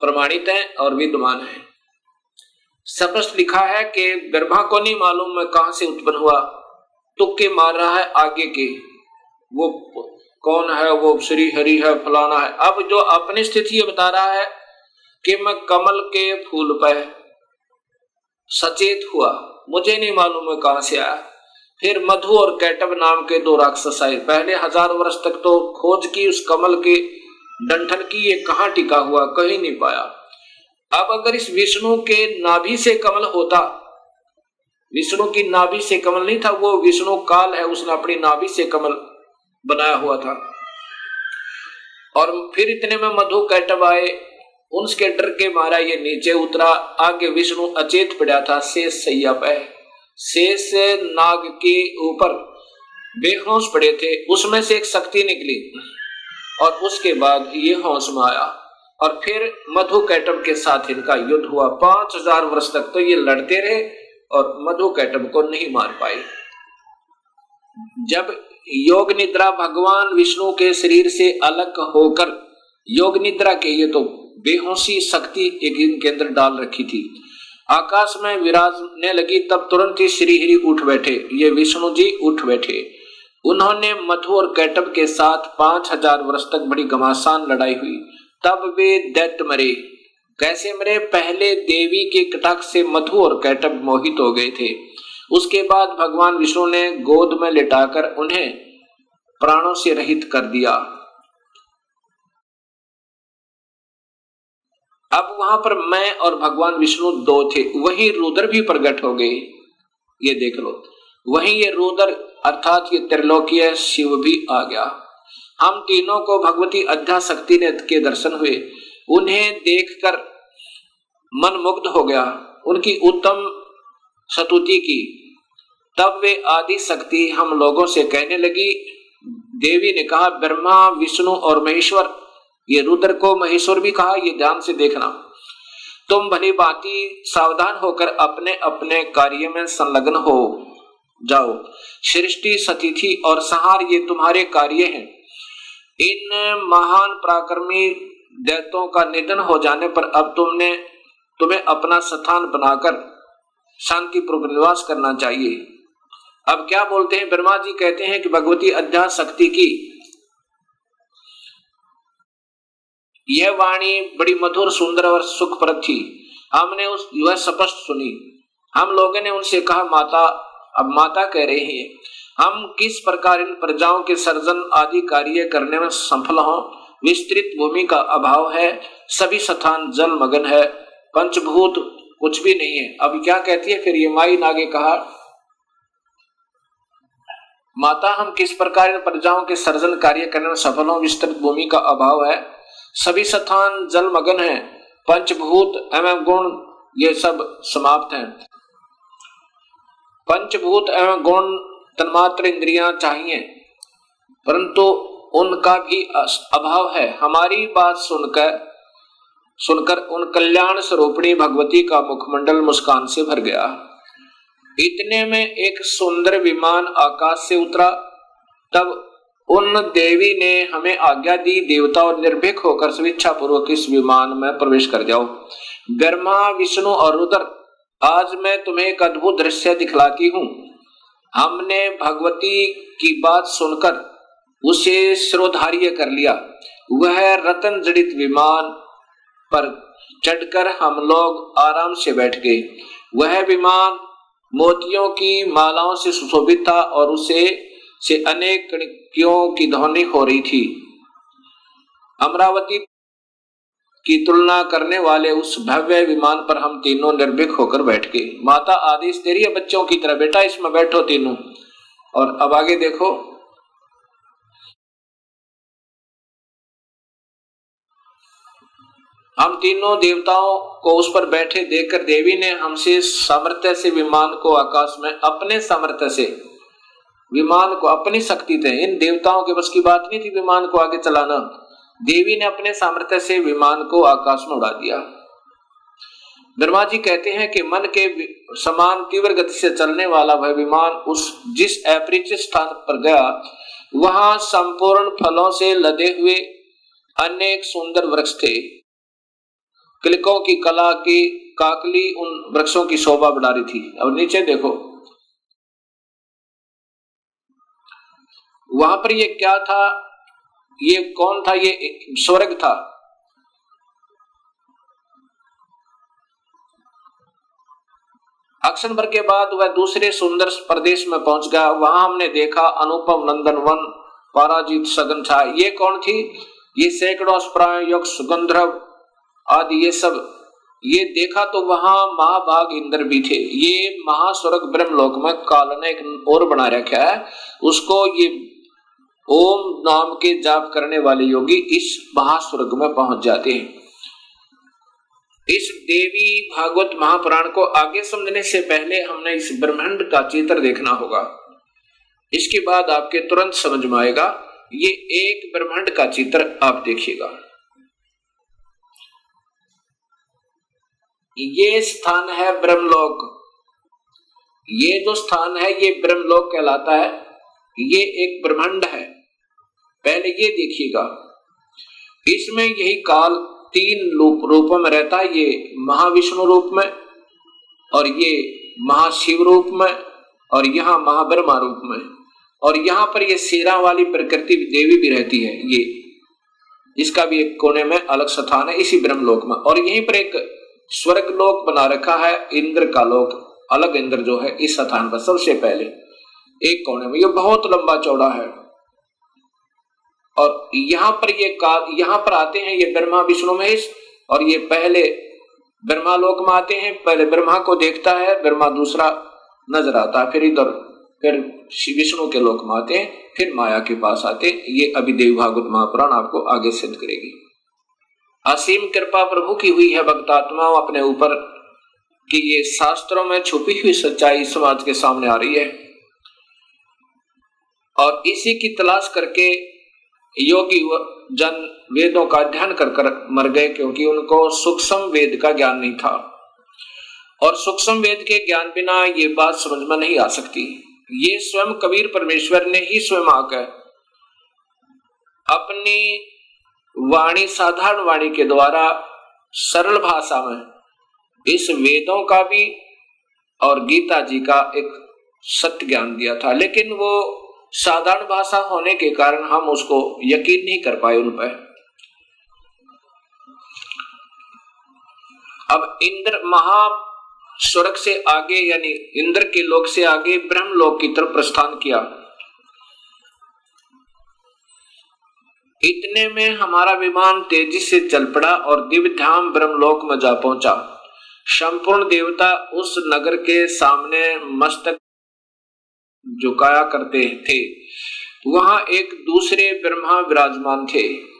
प्रमाणित है और विद्यमान हैं। स्पष्ट लिखा है कि ब्रह्मा को नहीं मालूम मैं कहाँ से उत्पन्न हुआ। तुक्के मार रहा है आगे के। वो कौन है? वो श्री हरि है, फलाना है। अब जो अपनी स्थिति बता रहा है कि मैं कमल के फूल पर सचेत हुआ। मुझे नहीं मालूम मैं कहाँ से आया। फिर मधु और कैटब नाम के दो राक्षस आए। पहले हज़ार वर्ष तक तो खोज की उस कमल के डंठन की ये कहा टिका हुआ, कहीं नहीं पाया। अब अगर इस विष्णु के नाभि से कमल होता, विष्णु की नाभि से कमल नहीं था, वो विष्णु काल है, उसने अपनी नाभि से कमल बनाया हुआ था। और फिर इतने में मधु कैटब आए, उनके डर के मारा ये नीचे उतरा, आगे विष्णु अचेत पड़ा था, शेष सैया पे। शेष नाग के ऊपर बेहोश पड़े थे, उसमें से एक शक्ति निकली। और उसके बाद ये होश में आया। और फिर मधु कैटम के साथ इनका युद्ध हुआ पाँच हज़ार वर्ष तक। तो ये लड़ते रहे और मधु कैटम को नहीं मार पाए। जब योग निद्रा भगवान विष्णु के शरीर से अलग होकर योग निद्रा के ये तो बेहोशी शक्ति एक इनके अंदर डाल रखी थी। आकाश में विराजने लगी तब तुरंत ही श्री हरि उठ बैठे। ये विष्णु जी उठ बैठे। उन्होंने मधु और कैटब के साथ पाँच हज़ार वर्ष तक बड़ी घमासान लड़ाई हुई। तब वे दैत्य मरे। कैसे मरे? पहले देवी के कटाक से मधु और कैटब मोहित हो गए थे। उसके बाद भगवान विष्णु ने गोद में लिटाकर उन्हें प्राणों से रहित कर दिया। अब वहाँ पर मैं और भगवान विष्णु दो थे। वही रुद्र भी प्रकट हो गए। ये देख लो। वही ये रुद्र अर्थात ये त्रिलोकीय शिव भी आ गया। हम तीनों को भगवती अध्या शक्ति ने के दर्शन हुए। उन्हें देखकर मन मुग्ध हो गया। उनकी उत्तम सतुति की। तब वे आदि शक्ति हम लोगों से कहने लगी, देवी ने कहा, ब्रह्मा, विष्णु और महेश्वर, ये रुद्र को महेश्वर भी कहा, ये ध्यान से देखना। तुम भली बाती सावधान होकर अपने अपने कार्य में संलग्न हो। जाओ। सृष्टि सतिथि और सहार ये तुम्हारे कार्य हैं। इन महान पराक्रमी दैतों का निधन हो जाने पर अब तुमने तुम्हें अपना स्थान बनाकर शांति पूर्वक निवास करना चाहिए। अब क्या बोलते हैं? ब्रह्मा जी कहते हैं कि भगवती अध्यास शक्ति की यह वाणी बड़ी मधुर, सुंदर और सुखप्रद थी। हमने उस वह स्पष्ट सुनी। हम लोगों ने उनसे कहा, माता अब माता कह रही है, हम किस प्रकार इन प्रजाओं के सर्जन आदि कार्य करने में सफल हों? विस्तृत भूमि का अभाव है, सभी स्थान जल मगन है, पंचभूत कुछ भी नहीं है। अब क्या कहती है? फिर ये माई नागे कहा, माता, हम किस प्रकार इन प्रजाओं के सर्जन कार्य करने में सफल हो? विस्तृत भूमि का अभाव है, सभी स्थान जल मगन है, पंचभूत एवं गुण ये सब समाप्त हैं। पंचभूत एवं गुण तन्मात्र इंद्रियाँ चाहिए। परंतु उनका भी अभाव है। हमारी बात सुनकर सुनकर उन कल्याण स्वरूपणी भगवती का मुखमंडल मुस्कान से भर गया। इतने में एक सुंदर विमान आकाश से उतरा। तब उन देवी ने हमें आज्ञा दी, देवता और निर्भीक होकर स्वेच्छा पूर्वक इस विमान में प्रवेश कर जाओ। ब्रह्मा विष्णु और रुद्र आज मैं तुम्हें एक अद्भुत दृश्य दिखलाती हूँ। हमने भगवती की बात सुनकर उसे श्रोधार्य कर लिया। वह रतन जड़ित विमान पर चढ़कर हम लोग आराम से बैठ गए। वह विमान मोतियों की मालाओं से सुशोभित था और उसे से अनेक कणियों की ध्वनि हो रही थी। अमरावती की तुलना करने वाले उस भव्य विमान पर हम तीनों निर्भीक होकर बैठ गए। माता आदेश, तेरी बच्चों की तरह, बेटा, इसमें बैठो तीनों। और अब आगे देखो। हम तीनों देवताओं को उस पर बैठे देखकर देवी ने हमसे सामर्थ्य से विमान को आकाश में, अपने सामर्थ्य से विमान को, अपनी शक्ति थे इन देवताओं के बस की बात नहीं थी विमान को आगे चलाना। देवी ने अपने सामर्थ्य से विमान को आकाश में उड़ा दिया। ब्रह्मा जी कहते हैं कि मन के समान तीव्र गति से चलने वाला वह विमान उस, जिस अपरिचित स्थान पर गया, वहाँ संपूर्ण फलों से लदे हुए अनेक सुंदर वृक्ष थे। क्लिकों की कला की काकली उन वृक्षों की शोभा बढ़ा रही थी। अब नीचे देखो। वहाँ पर यह क्या था? ये कौन था? ये स्वर्ग था। अक्सनबर के बाद वह दूसरे सुंदर प्रदेश में पहुँच गया। वहाँ हमने देखा अनुपम नंदन वन, पराजित सगन था ये कौन थी? ये सैकड़ों योग सुगंधर्व आदि, ये सब। ये देखा तो वहाँ महाभाग इंद्र भी थे। ये महास्वर्ग ब्रह्मलोक में काल ने एक और बना रखा है। उसको ये ओम नाम के जाप करने वाले योगी इस महास्वर्ग में पहुँच जाते हैं। इस देवी भागवत महापुराण को आगे समझने से पहले हमने इस ब्रह्मांड का चित्र देखना होगा। इसके बाद आपके तुरंत समझ में आएगा, ये एक ब्रह्मांड का चित्र आप देखिएगा। ये स्थान है ब्रह्मलोक। ये जो स्थान है, ये ब्रह्मलोक कहलाता है। ये एक ब्रह्मांड है। पहले ये देखिएगा, इसमें यही काल तीन रूप रूपों में रहता है, ये महाविष्णु रूप में और ये महाशिव रूप में और यहाँ महाब्रह्मा रूप में। और यहाँ पर ये सेरा वाली प्रकृति देवी भी रहती है, ये, इसका भी एक कोने में अलग स्थान है, इसी ब्रह्मलोक में। और यहीं पर एक स्वर्ग लोक बना रखा है, इंद्र का लोक, अलग इंद्र जो है, इस स्थान पर, सबसे पहले, एक कोने में। ये बहुत लंबा चौड़ा है। और यहाँ पर ये यहाँ पर आते हैं ये ब्रह्मा विष्णु महेश, और ये पहले ब्रह्मा लोक में आते हैं, पहले ब्रह्मा को देखता है, ब्रह्मा दूसरा नज़र आता है, फिर इधर, फिर विष्णु के लोक में आते हैं, फिर माया के पास आते हैं, ये अभी देव भागवत महापुराण आपको आगे सिद्ध करेगी। असीम कृपा प्रभु की हुई है भक्तात्मा अपने ऊपर कि ये शास्त्रों में छुपी हुई सच्चाई समाज के सामने आ रही है। और इसी की तलाश करके योगी जन वेदों का अध्ययन कर कर मर गए क्योंकि उनको सूक्ष्म वेद का ज्ञान नहीं था। और सूक्ष्म वेद के ज्ञान बिना ये बात समझ में नहीं आ सकती। ये स्वयं कबीर परमेश्वर ने ही स्वयं आकर अपनी वाणी, साधारण वाणी के द्वारा सरल भाषा में इस वेदों का भी और गीता जी का एक सत्य ज्ञान दिया था। लेकिन वो साधारण भाषा होने के कारण हम उसको यकीन नहीं कर पाए उन पर। अब इंद्र महा स्वर्ग से आगे, यानी इंद्र के लोक से आगे ब्रह्म लोक की तरफ़ प्रस्थान किया। इतने में हमारा विमान तेज़ी से चल पड़ा और दिव्य धाम ब्रह्मलोक में जा पहुँचा। संपूर्ण देवता उस नगर के सामने मस्तक झुकाया करते थे। वहाँ एक दूसरे ब्रह्मा विराजमान थे।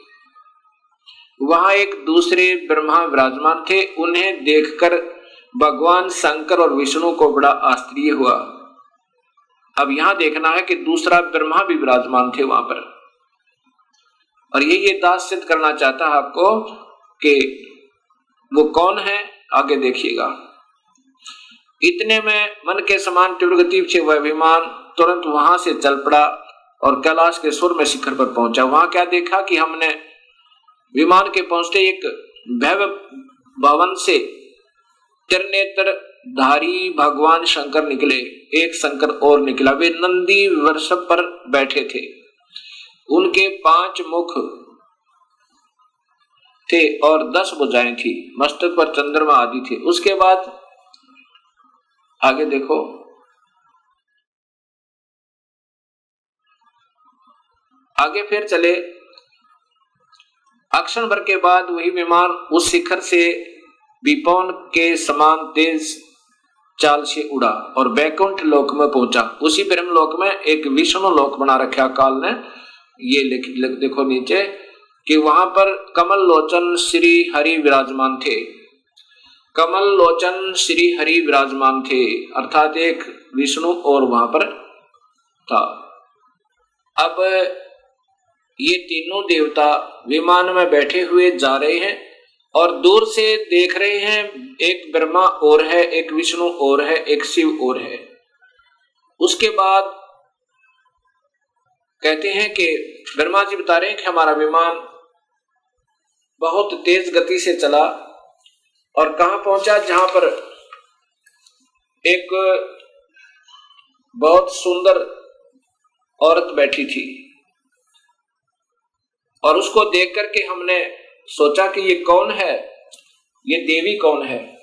वहाँ एक दूसरे ब्रह्मा विराजमान थे। उन्हें देखकर भगवान शंकर और विष्णु को बड़ा आश्चर्य हुआ। अब यहाँ देखना है कि दूसरा ब्रह्मा भी विराजमान थे वहाँ पर। और ये ये दास सिद्ध करना चाहता है आपको कि वो कौन है, आगे देखिएगा। इतने में मन के समान तीव्र गति से वह विमान तुरंत वहाँ से चल पड़ा और कैलाश के सुर में शिखर पर पहुँचा। वहाँ क्या देखा कि हमने विमान के पहुँचते एक भैव भवन से त्रिनेत्र धारी भगवान शंकर निकले, एक शंकर और निकला। वे नंदी वर्ष पर बैठे थे। उनके पाँच मुख थे और दस बुझाएँ थी। मस्तक पर चंद्रमा आदि थे। उसके बाद आगे देखो। आगे फिर चले। अक्षण भर के बाद वही विमान उस शिखर से विपौन के समान तेज चाल से उड़ा और बैकुंठ लोक में पहुँचा। उसी ब्रह्म लोक में एक विष्णु लोक बना रखा काल ने। ये लिख, लिख देखो नीचे कि वहाँ पर कमल लोचन श्री हरि विराजमान थे। कमल लोचन श्री हरि विराजमान थे, अर्थात एक विष्णु और वहाँ पर था। अब ये तीनों देवता विमान में बैठे हुए जा रहे हैं और दूर से देख रहे हैं, एक ब्रह्मा और है, एक विष्णु और है, एक शिव और है। उसके बाद कहते हैं कि ब्रह्मा जी बता रहे हैं कि हमारा विमान बहुत तेज गति से चला और कहा पहुँचा? जहाँ पर एक बहुत सुंदर औरत बैठी थी। और उसको देख करके हमने सोचा कि ये कौन है? ये देवी कौन है?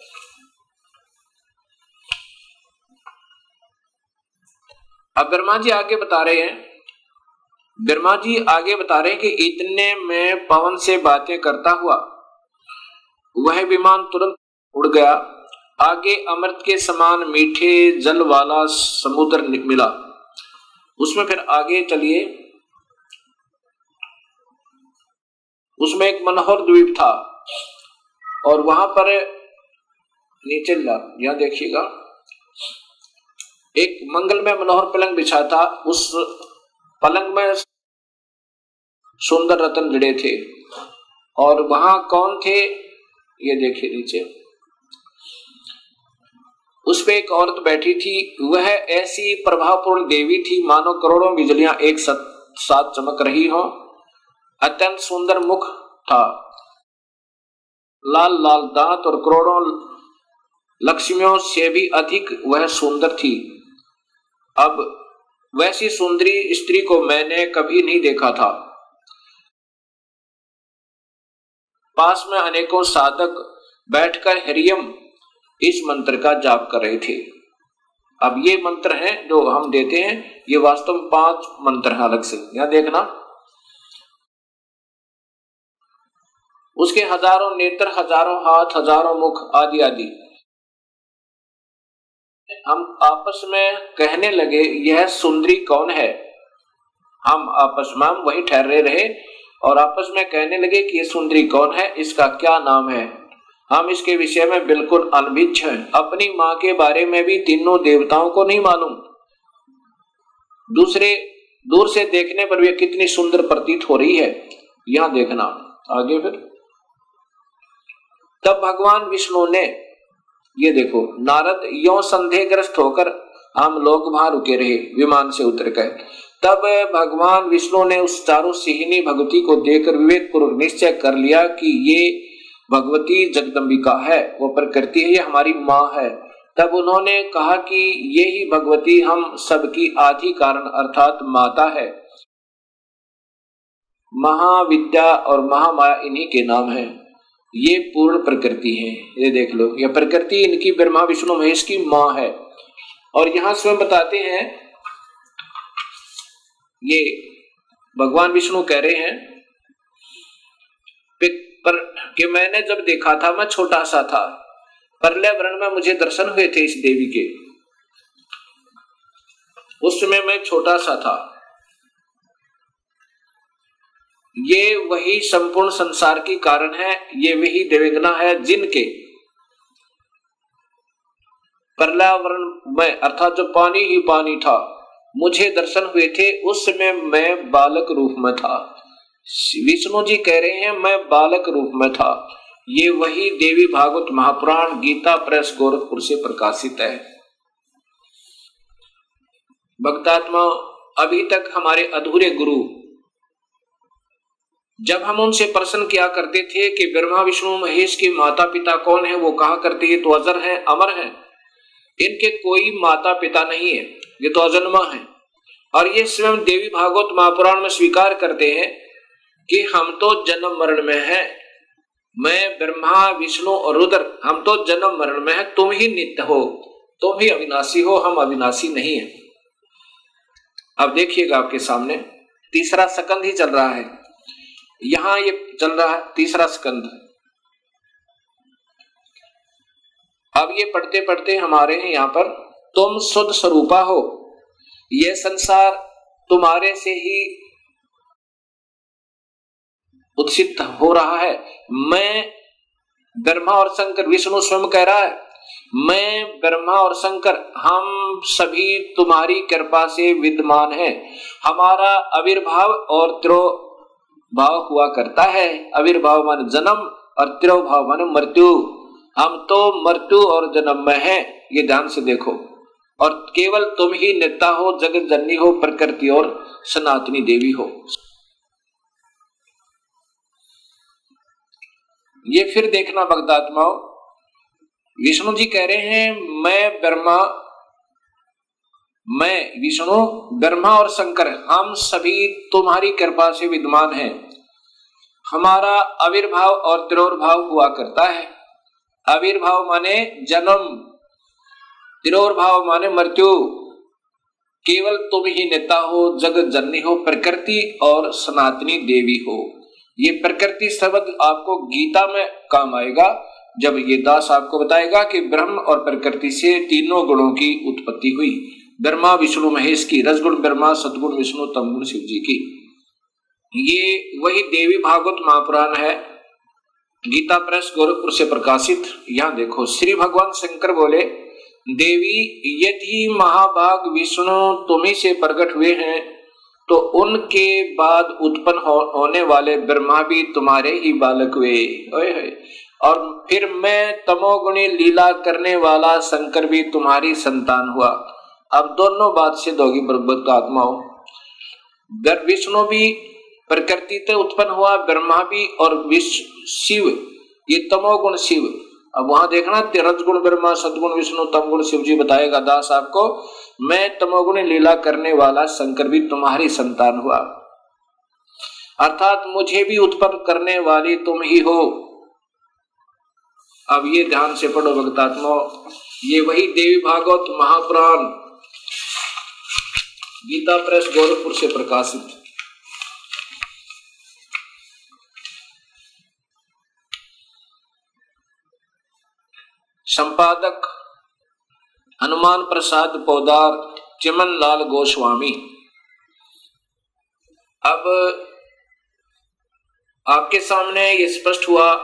अब ब्रह्मा जी आगे बता रहे हैं। ब्रह्मा जी आगे बता रहे हैं कि इतने में पवन से बातें करता हुआ वह विमान तुरंत उड़ गया। आगे अमृत के समान मीठे जल वाला समुद्र मिला। उसमें फिर आगे चलिए। उसमें एक मनोहर द्वीप था और वहाँ पर नीचे यहाँ देखिएगा। एक मंगल में मनोहर पलंग बिछा था। उस पलंग में सुंदर रतन जड़े थे। और वहाँ कौन थे? ये देखिए नीचे। उस पे एक औरत बैठी थी, वह ऐसी प्रभावपूर्ण देवी थी, मानो करोड़ों बिजलियाँ एक साथ चमक रही हो। अत्यंत सुंदर मुख था। लाल लाल दांत और करोड़ों लक्ष्मियों से भी अधिक वह सुंदर थी। अब वैसी सुंदरी स्त्री को मैंने कभी नहीं देखा था। पास में अनेकों साधक बैठकर हरियम इस मंत्र का जाप कर रहे थे। अब ये मंत्र है जो हम देते हैं, ये वास्तव में पाँच मंत्र हैं अलग से। यहाँ देखना। उसके हज़ारों नेत्र, हज़ारों हाथ, हज़ारों मुख आदि आदि। हम आपस में कहने लगे, यह सुंदरी कौन है? हम आपस में, हम वही ठहरे रहे। और आपस में कहने लगे कि यह सुंदरी कौन है? इसका क्या नाम है? हम इसके विषय में बिल्कुल अनभिच्छ हैं। अपनी माँ के बारे में भी तीनों देवताओं को नहीं मालूम। दूसरे, दूर से देखने पर भी कितनी सुंदर प्रतीत हो रही है। यहाँ देखना। आगे फिर। तब भगवान विष्णु ने, ये देखो, नारद यो संदेहग्रस्त होकर हम लोग वहाँ रुके रहे, विमान से उतर गए तब भगवान विष्णु ने उस चारों सिहिनी भगवती को देखकर विवेक पूर्वक निश्चय कर लिया कि ये भगवती जगदम्बिका है, वो प्रकृति है, ये हमारी माँ है। तब उन्होंने कहा कि ये ही भगवती हम सबकी आदि कारण अर्थात माता है। महाविद्या और महामाया इन्हीं के नाम है। ये पूर्ण प्रकृति है, ये देख लो। ये प्रकृति इनकी ब्रह्मा, विष्णु, महेश की माँ है। और यहाँ स्वयं बताते हैं ये भगवान विष्णु कह रहे हैं पर, कि मैंने जब देखा था, मैं छोटा सा था। परलय वर्ण में मुझे दर्शन हुए थे इस देवी के। उस समय मैं छोटा सा था। ये वही संपूर्ण संसार की कारण है, ये वही देवेंगना है जिनके। पर्यावरण में, अर्थात जो पानी ही पानी था मुझे दर्शन हुए थे, उस समय मैं बालक रूप में था। विष्णु जी कह रहे हैं, मैं बालक रूप में था। ये वही देवी भागवत महापुराण, गीता प्रेस, गोरखपुर से प्रकाशित है। भक्तात्मा, अभी तक हमारे अधूरे गुरु, जब हम उनसे प्रश्न किया करते थे कि ब्रह्मा, विष्णु, महेश के माता पिता कौन है, वो कहा करते ये तो अजर है, अमर है। इनके कोई माता पिता नहीं है। ये तो अजन्मा है। और ये स्वयं देवी भागवत महापुराण में स्वीकार करते हैं कि हम तो जन्म मरण में है। मैं, ब्रह्मा, विष्णु और रुद्र, हम तो जन्म मरण में है। तुम ही नित्य हो। तुम ही अविनाशी हो। हम अविनाशी नहीं है। अब देखिएगा आपके सामने। तीसरा सकंद ही चल रहा है। यहाँ ये चल रहा है तीसरा स्कंद अब ये पढ़ते पढ़ते हमारे यहाँ पर। तुम शुद्ध स्वरूपा हो। ये संसार तुम्हारे से ही उत्सित हो रहा है। मैं ब्रह्मा और शंकर विष्णु स्वयं कह रहा है। मैं ब्रह्मा और शंकर, हम सभी तुम्हारी कृपा से विद्यमान है। हमारा आविर्भाव और त्रो भाव हुआ करता है। आविर्भाव मान जन्म और त्रो भाव मान मृत्यु। हम तो मृत्यु और जन्म में हैं। ये ध्यान से देखो। और केवल तुम ही नेता हो, जगत जननी हो, प्रकृति और सनातनी देवी हो। ये फिर देखना भक्तात्माओं, विष्णु जी कह रहे हैं, मैं ब्रह्मा, मैं विष्णु, ब्रह्मा और शंकर, हम सभी तुम्हारी कृपा से विद्यमान हैं। हमारा आविर्भाव और त्रोर्भाव हुआ करता है। आविर्भाव माने जन्म तिरोर्भाव माने मृत्यु। केवल तुम ही नेता हो जगत जननी हो, प्रकृति और सनातनी देवी हो। ये प्रकृति शब्द आपको गीता में काम आएगा, जब ये दास आपको बताएगा कि ब्रह्म और प्रकृति से तीनों गुणों की उत्पत्ति हुई। ब्रह्मा, विष्णु, महेश की रसगुण, ब्रह्मा, सदगुण, विष्णु तमगुण शिव जी की। ये वही देवी भागवत महापुराण है। गीता प्रेस गोरखपुर से प्रकाशित। यहाँ देखो, श्री भगवान शंकर बोले देवी यदि महाभाग विष्णु तुम्ही से प्रकट हुए हैं तो उनके बाद उत्पन्न हो, होने वाले ब्रह्मा भी तुम्हारे ही बालक हुए। और फिर मैं तमोगुणी लीला करने वाला शंकर भी तुम्हारी संतान हुआ। अब दोनों बात से दोगी बरबत आत्मा हो। विष्णु भी प्रकृति से उत्पन्न हुआ ब्रह्मा भी और विश्व शिव ये तमोगुण शिव। अब वहाँ देखना तिरज गुण ब्रह्मा, सदगुण विष्णु, तम गुण शिव जी बताएगा दास आपको, मैं तमोगुण लीला करने वाला शंकर भी तुम्हारी संतान हुआ। अर्थात मुझे भी उत्पन्न करने वाली तुम ही हो। अब ये ध्यान से पढ़ो भक्तात्मा, ये वही देवी भागवत महापुराण, गीता प्रेस गोरखपुर से प्रकाशित। संपादक हनुमान प्रसाद पौदार चिमन लाल गोस्वामी। अब आपके सामने ये स्पष्ट हुआ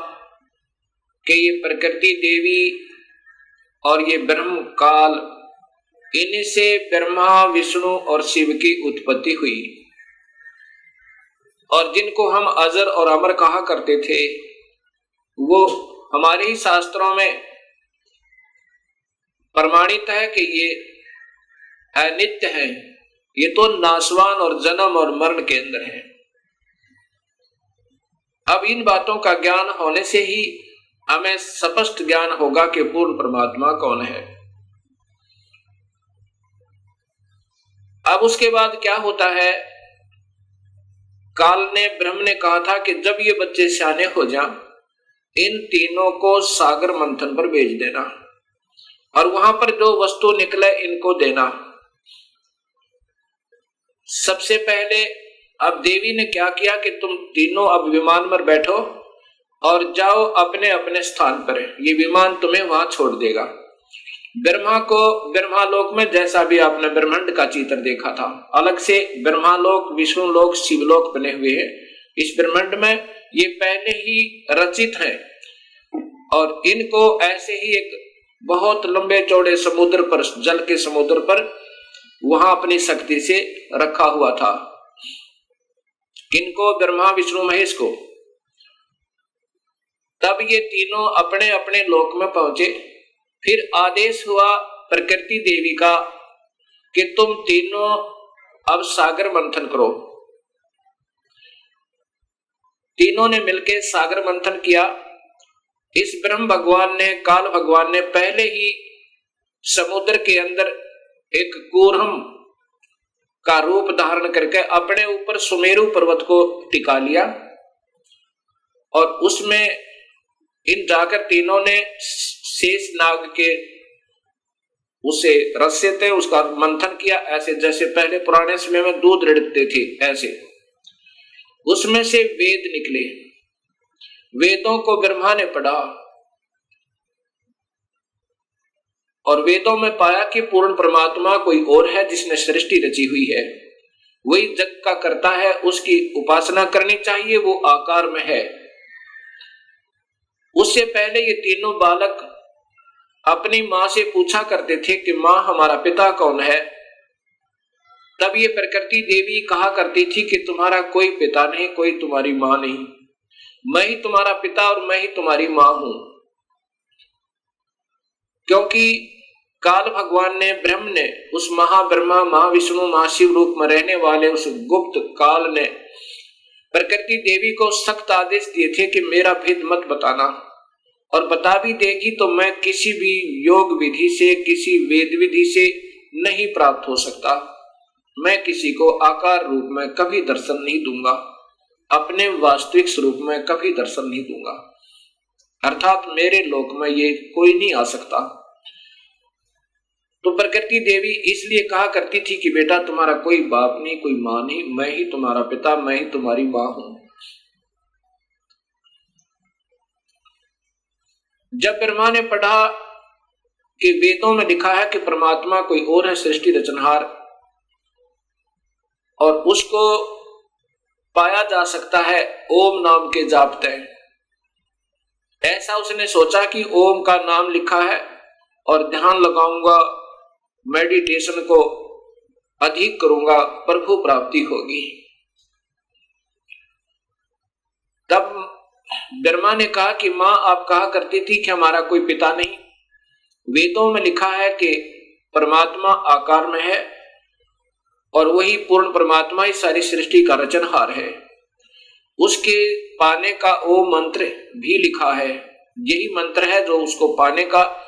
कि ये प्रकृति देवी और ये ब्रह्म काल, इन्हीं इनसे ब्रह्मा, विष्णु और शिव की उत्पत्ति हुई। और जिनको हम अजर और अमर कहा करते थे, वो हमारे ही शास्त्रों में प्रमाणित है कि ये अनित्य है। ये तो नासवान और जन्म और मरण के अंदर है। अब इन बातों का ज्ञान होने से ही हमें स्पष्ट ज्ञान होगा कि पूर्ण परमात्मा कौन है। अब उसके बाद क्या होता है? काल ने, ब्रह्म ने कहा था कि जब ये बच्चे सियाने हो जा इन तीनों को सागर मंथन पर भेज देना। और वहाँ पर जो वस्तु निकले इनको देना। सबसे पहले अब देवी ने क्या किया कि तुम तीनों अब विमान पर बैठो और जाओ अपने अपने स्थान पर। ये विमान तुम्हें वहाँ छोड़ देगा। ब्रह्मा को ब्रह्मालोक में जैसा भी आपने ब्रह्मांड का चित्र देखा था, अलग से ब्रह्मालोक विष्णु लोक शिवलोक बने हुए हैं। इस ब्रह्मांड में ये पहले ही रचित है और इनको ऐसे ही एक बहुत लंबे चौड़े समुद्र पर, जल के समुद्र पर वहाँ अपनी शक्ति से रखा हुआ था। किनको ब्रह्मा, विष्णु, महेश को। तब ये तीनों अपने अपने लोक में पहुँचे। फिर आदेश हुआ प्रकृति देवी का कि तुम तीनों अब सागर मंथन करो। तीनों ने मिलकर सागर मंथन किया। इस ब्रह्म भगवान ने, काल भगवान ने पहले ही समुद्र के अंदर एक कूरम का रूप धारण करके अपने ऊपर सुमेरु पर्वत को टिका लिया और उसमें इन जाकर तीनों ने शेष नाग के उसे रस्से थे, उसका मंथन किया, ऐसे जैसे पहले पुराने समय में दूध रिड़ते थे, ऐसे। उसमें से वेद निकले। वेदों को ब्रह्मा ने पढ़ा। और वेदों में पाया कि पूर्ण परमात्मा कोई और है जिसने सृष्टि रची हुई है। वही जग का करता है, उसकी उपासना करनी चाहिए, वो आकार में है। उससे पहले ये तीनों बालक अपनी माँ से पूछा करते थे कि माँ, हमारा पिता कौन है? तब ये प्रकृति देवी कहा करती थी कि तुम्हारा कोई पिता नहीं, कोई तुम्हारी माँ नहीं। मैं ही तुम्हारा पिता और मैं ही तुम्हारी माँ हूँ। क्योंकि काल भगवान ने, ब्रह्म ने, उस महाब्रह्मा, महाविष्णु, महाशिव रूप में रहने वाले उस गुप्त काल ने प्रकृति देवी को सख्त आदेश दिए थे कि मेरा भेद मत बताना। और बता भी देगी तो मैं किसी भी योग विधि से, किसी वेद विधि से नहीं प्राप्त हो सकता। मैं किसी को आकार रूप में कभी दर्शन नहीं दूँगा। अपने वास्तविक स्वरूप में कभी दर्शन नहीं दूँगा। अर्थात मेरे लोक में ये कोई नहीं आ सकता। तो प्रकृति देवी इसलिए कहा करती थी कि बेटा तुम्हारा कोई बाप नहीं, कोई माँ नहीं, मैं ही तुम्हारा पिता, मैं ही तुम्हारी माँ हूँ। जब ब्रह्मा ने पढ़ा कि वेदों में लिखा है कि परमात्मा कोई और है, सृष्टि, रचनहार, और उसको पाया जा सकता है, ओम नाम के जापते ऐसा उसने सोचा कि ओम का नाम लिखा है और ध्यान लगाऊँगा मेडिटेशन को अधिक करूँगा, प्रभु प्राप्ति होगी। तब ब्रह्मा ने कहा कि माँ, आप कहा करती थी कि हमारा कोई पिता नहीं? वेदों में लिखा है कि परमात्मा आकार में है और वही पूर्ण परमात्मा ही सारी सृष्टि का रचनहार है। उसके पाने का ओ मंत्र भी लिखा है। यही मंत्र है जो उसको पाने का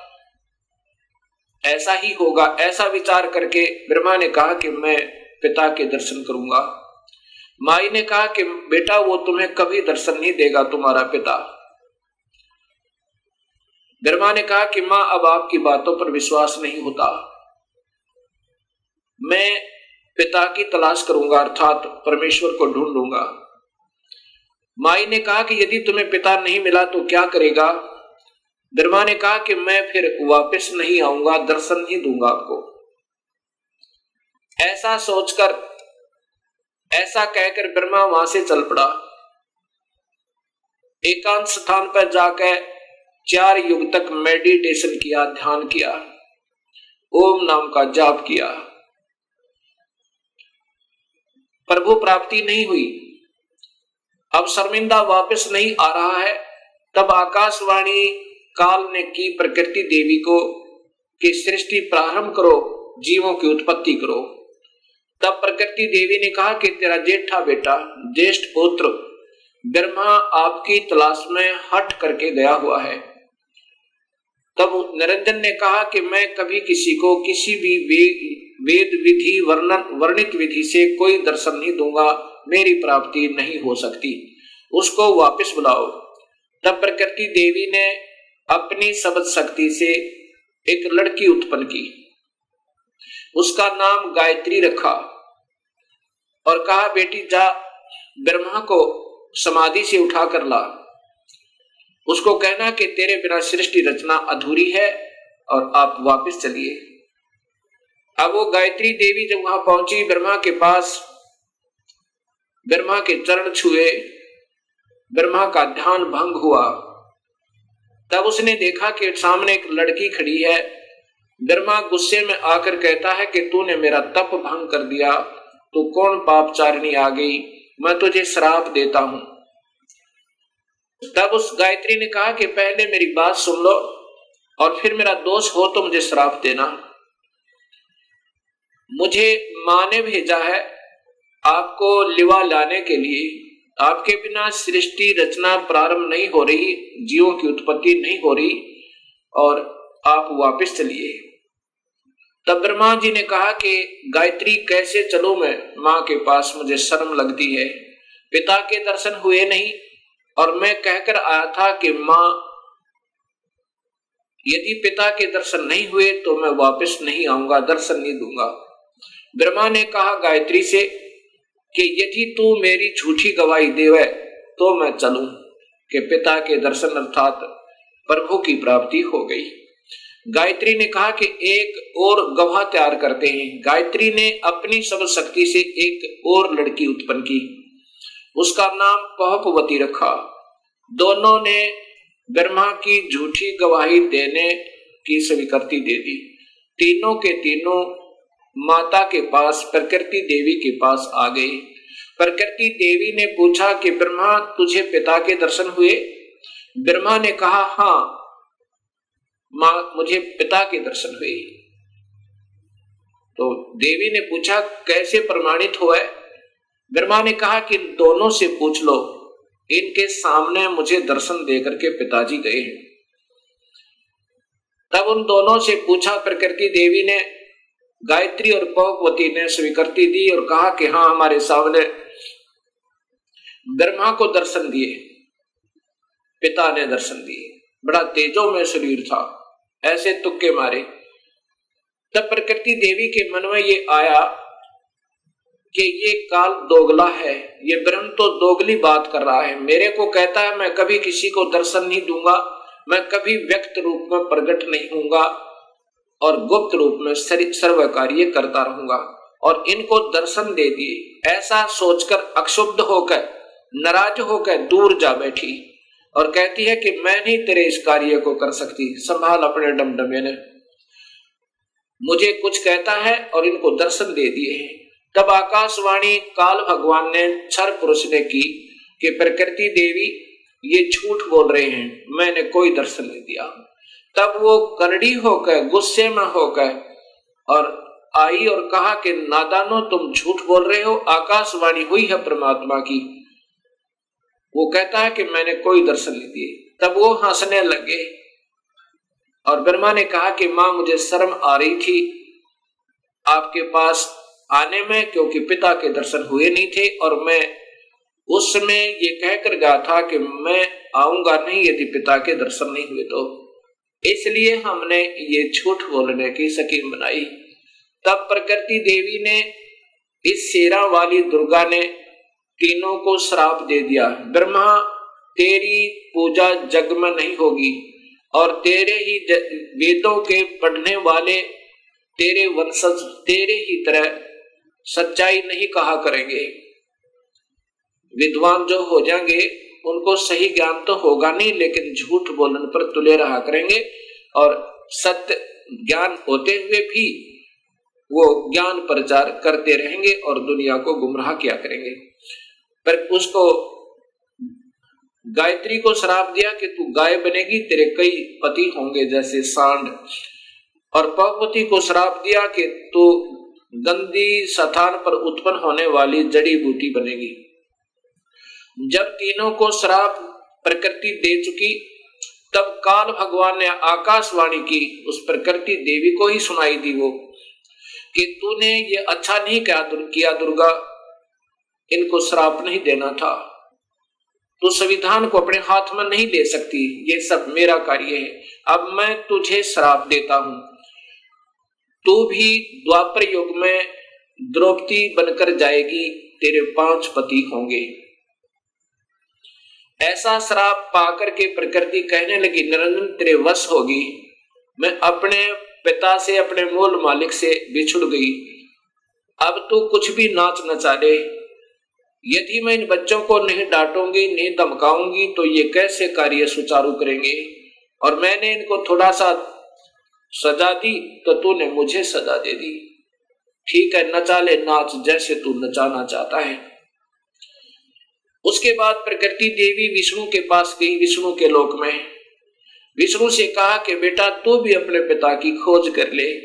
ऐसा ही होगा, ऐसा विचार करके ब्रह्मा ने कहा कि मैं पिता के दर्शन करूँगा। माई ने कहा कि, बेटा, वो तुम्हें कभी दर्शन नहीं देगा, तुम्हारा पिता। ब्रह्मा ने कहा कि, माँ, अब आपकी बातों पर विश्वास नहीं होता। मैं पिता की तलाश करूँगा, अर्थात परमेश्वर को ढूंढूँगा माई ने कहा कि यदि तुम्हें पिता नहीं मिला तो क्या करेगा? ब्रह्मा ने कहा कि मैं फिर वापस नहीं आऊँगा, दर्शन नहीं दूँगा आपको। ऐसा सोचकर, ऐसा कहकर ब्रह्मा वहाँ से चल पड़ा। एकांत स्थान पर जाकर चार युग तक मेडिटेशन किया, ध्यान किया, ओम नाम का जाप किया। प्रभु प्राप्ति नहीं हुई। अब शर्मिंदा वापस नहीं आ रहा है, तब आकाशवाणी काल ने की प्रकृति देवी को कि सृष्टि प्रारंभ करो, जीवों की उत्पत्ति करो। तब प्रकृति देवी ने कहा कि तेरा जेठा बेटा, ज्येष्ठ पुत्र, ब्रह्मा आपकी तलाश में हट करके गया हुआ है। तब निरंजन ने कहा कि मैं कभी किसी को किसी भी वेद विधि वर्णन वर्णित विधि से कोई दर्शन नहीं दूँगा, मेरी प्राप्ति नहीं हो सकती। उसको वापस बुलाओ। तब प्रकृति देवी ने अपनी शब्द शक्ति से एक लड़की उत्पन्न की। उसका नाम गायत्री रखा और कहा, बेटी, जा, ब्रह्मा को समाधि से उठा कर ला। उसको कहना कि तेरे बिना सृष्टि रचना अधूरी है और आप वापस चलिए। अब वो गायत्री देवी जब वहाँ पहुँची, ब्रह्मा के पास, ब्रह्मा के चरण छुए, ब्रह्मा का ध्यान भंग हुआ। तब उसने देखा कि सामने एक लड़की खड़ी है। ब्रह्मा गुस्से में आकर कहता है कि तूने मेरा तप भंग कर दिया तो कौन पाप चारणी आ गई? मैं तुझे श्राप देता हूँ। तब उस गायत्री ने कहा कि पहले मेरी बात सुन लो और फिर मेरा दोष हो तो मुझे श्राप देना। मुझे माँ ने भेजा है आपको लिवा लाने के लिए। आपके बिना सृष्टि रचना प्रारंभ नहीं हो रही, जीवों की उत्पत्ति नहीं हो रही, और आप वापस चलिए। तब ब्रह्मा जी ने कहा कि, गायत्री, कैसे चलो मैं? माँ के पास मुझे शर्म लगती है। पिता के दर्शन हुए नहीं, और मैं कहकर आया था कि, माँ, यदि पिता के दर्शन नहीं हुए तो मैं वापस नहीं आऊँगा, दर्शन नहीं दूँगा। ब्रह्मा ने कहा, गायत्री से कि यदि तू मेरी झूठी गवाही देवे तो मैं चलू कि पिता के दर्शन अर्थात प्रभु की प्राप्ति हो गई। गायत्री ने कहा कि एक और गवाह तैयार करते हैं। गायत्री ने अपनी सब शक्ति से एक और लड़की उत्पन्न की। उसका नाम पहपवती रखा। दोनों ने ब्रह्मा की झूठी गवाही देने की स्वीकृति दे दी। तीनों के तीनों माता के पास, प्रकृति देवी के पास आ गए प्रकृति देवी ने पूछा कि, ब्रह्मा, तुझे पिता के दर्शन हुए? ब्रह्मा ने कहा हाँ माँ, मुझे पिता के दर्शन हुए। तो देवी ने पूछा, कैसे प्रमाणित हुआ ब्रह्मा ने कहा कि, दोनों से पूछ लो। इनके सामने मुझे दर्शन देकर के पिताजी गए हैं। तब उन दोनों से पूछा, प्रकृति देवी ने गायत्री और पवती ने स्वीकृति दी और कहा कि हाँ हमारे सामने ब्रह्मा को दर्शन दिए। पिता ने दर्शन दिए। बड़ा तेजो में शरीर था। ऐसे तुक्के मारे। तब प्रकृति देवी के मन में ये आया कि ये काल दोगला है। ये ब्रह्म तो दोगली बात कर रहा है। मेरे को कहता है, मैं कभी किसी को दर्शन नहीं दूँगा। मैं कभी व्यक्त रूप में प्रकट नहीं होऊँगा। और गुप्त रूप में सर्व कार्य करता रहूँगा और इनको दर्शन दे दिए। ऐसा सोचकर अक्षुब्ध होकर, नाराज़ होकर दूर जा बैठी और कहती है कि मैं नहीं तेरे इस कार्य को कर सकती। संभाल अपने डमडमे ने। मुझे कुछ कहता है और इनको दर्शन दे दिए। हैं तब आकाशवाणी काल भगवान ने, छर पुरुष ने की कि प्रकृति देवी, ये झूठ बोल रहे हैं, मैंने कोई दर्शन नहीं दिया। तब वो करड़ी होकर, गुस्से में होकर, और आई और कहा कि, नादानो, तुम झूठ बोल रहे हो, आकाशवाणी हुई है परमात्मा की। वो कहता है कि, मैंने कोई दर्शन नहीं दिए। तब वो हंसने लगे, और ब्रह्मा ने कहा कि, माँ, मुझे शर्म आ रही थी। आपके पास आने में, क्योंकि पिता के दर्शन हुए नहीं थे, और मैं उस समय ये कहकर गया था कि, मैं आऊँगा नहीं यदि पिता के दर्शन नहीं हुए तो। इसलिए हमने ये झूठ बोलने की सकीम बनाई। तब प्रकृति देवी ने इस शेरा वाली दुर्गा ने तीनों को श्राप दे दिया। ब्रह्मा, तेरी पूजा जग में नहीं होगी और तेरे ही वेदों के पढ़ने वाले तेरे वंशज तेरे ही तरह सच्चाई नहीं कहा करेंगे। विद्वान जो हो जाएँगे उनको सही ज्ञान तो होगा नहीं, लेकिन झूठ बोलने पर तुले रहा करेंगे। और सत्य ज्ञान होते हुए भी वो ज्ञान प्रचार करते रहेंगे और दुनिया को गुमराह किया करेंगे। पर उसको गायत्री को श्राप दिया कि तू गाय बनेगी, तेरे कई पति होंगे जैसे सांड। और पवपति को श्राप दिया कि तू गंदी स्थान पर उत्पन्न होने वाली जड़ी बूटी बनेगी। जब तीनों को श्राप प्रकृति दे चुकी, तब काल भगवान ने आकाशवाणी की, उस प्रकृति देवी को ही सुनाई दी वो, कि तूने ये अच्छा नहीं क्या किया दुर्गा, इनको श्राप नहीं देना था। तो संविधान को अपने हाथ में नहीं ले सकती, ये सब मेरा कार्य है, अब मैं तुझे श्राप देता हूँ। तू भी द्वापर युग में द्रौपदी बनकर जाएगी, तेरे पाँच पति होंगे। ऐसा श्राप पाकर के प्रकृति कहने लगी निरंजन तेरे वश होगी। मैं अपने पिता से, अपने मूल मालिक से बिछुड़ गई। अब तू कुछ भी नाच नचा दे यदि मैं इन बच्चों को नहीं डांटूँगी, नहीं धमकाऊँगी तो ये कैसे कार्य सुचारू करेंगे? और मैंने इनको थोड़ा सा सजा दी तो तूने मुझे सजा दे दी। ठीक है नचा ले नाच जैसे तू नचाना चाहता है। उसके बाद प्रकृति देवी विष्णु के पास गई, विष्णु के लोक में। विष्णु से कहा कि, बेटा, तू भी अपने पिता की खोज कर ले।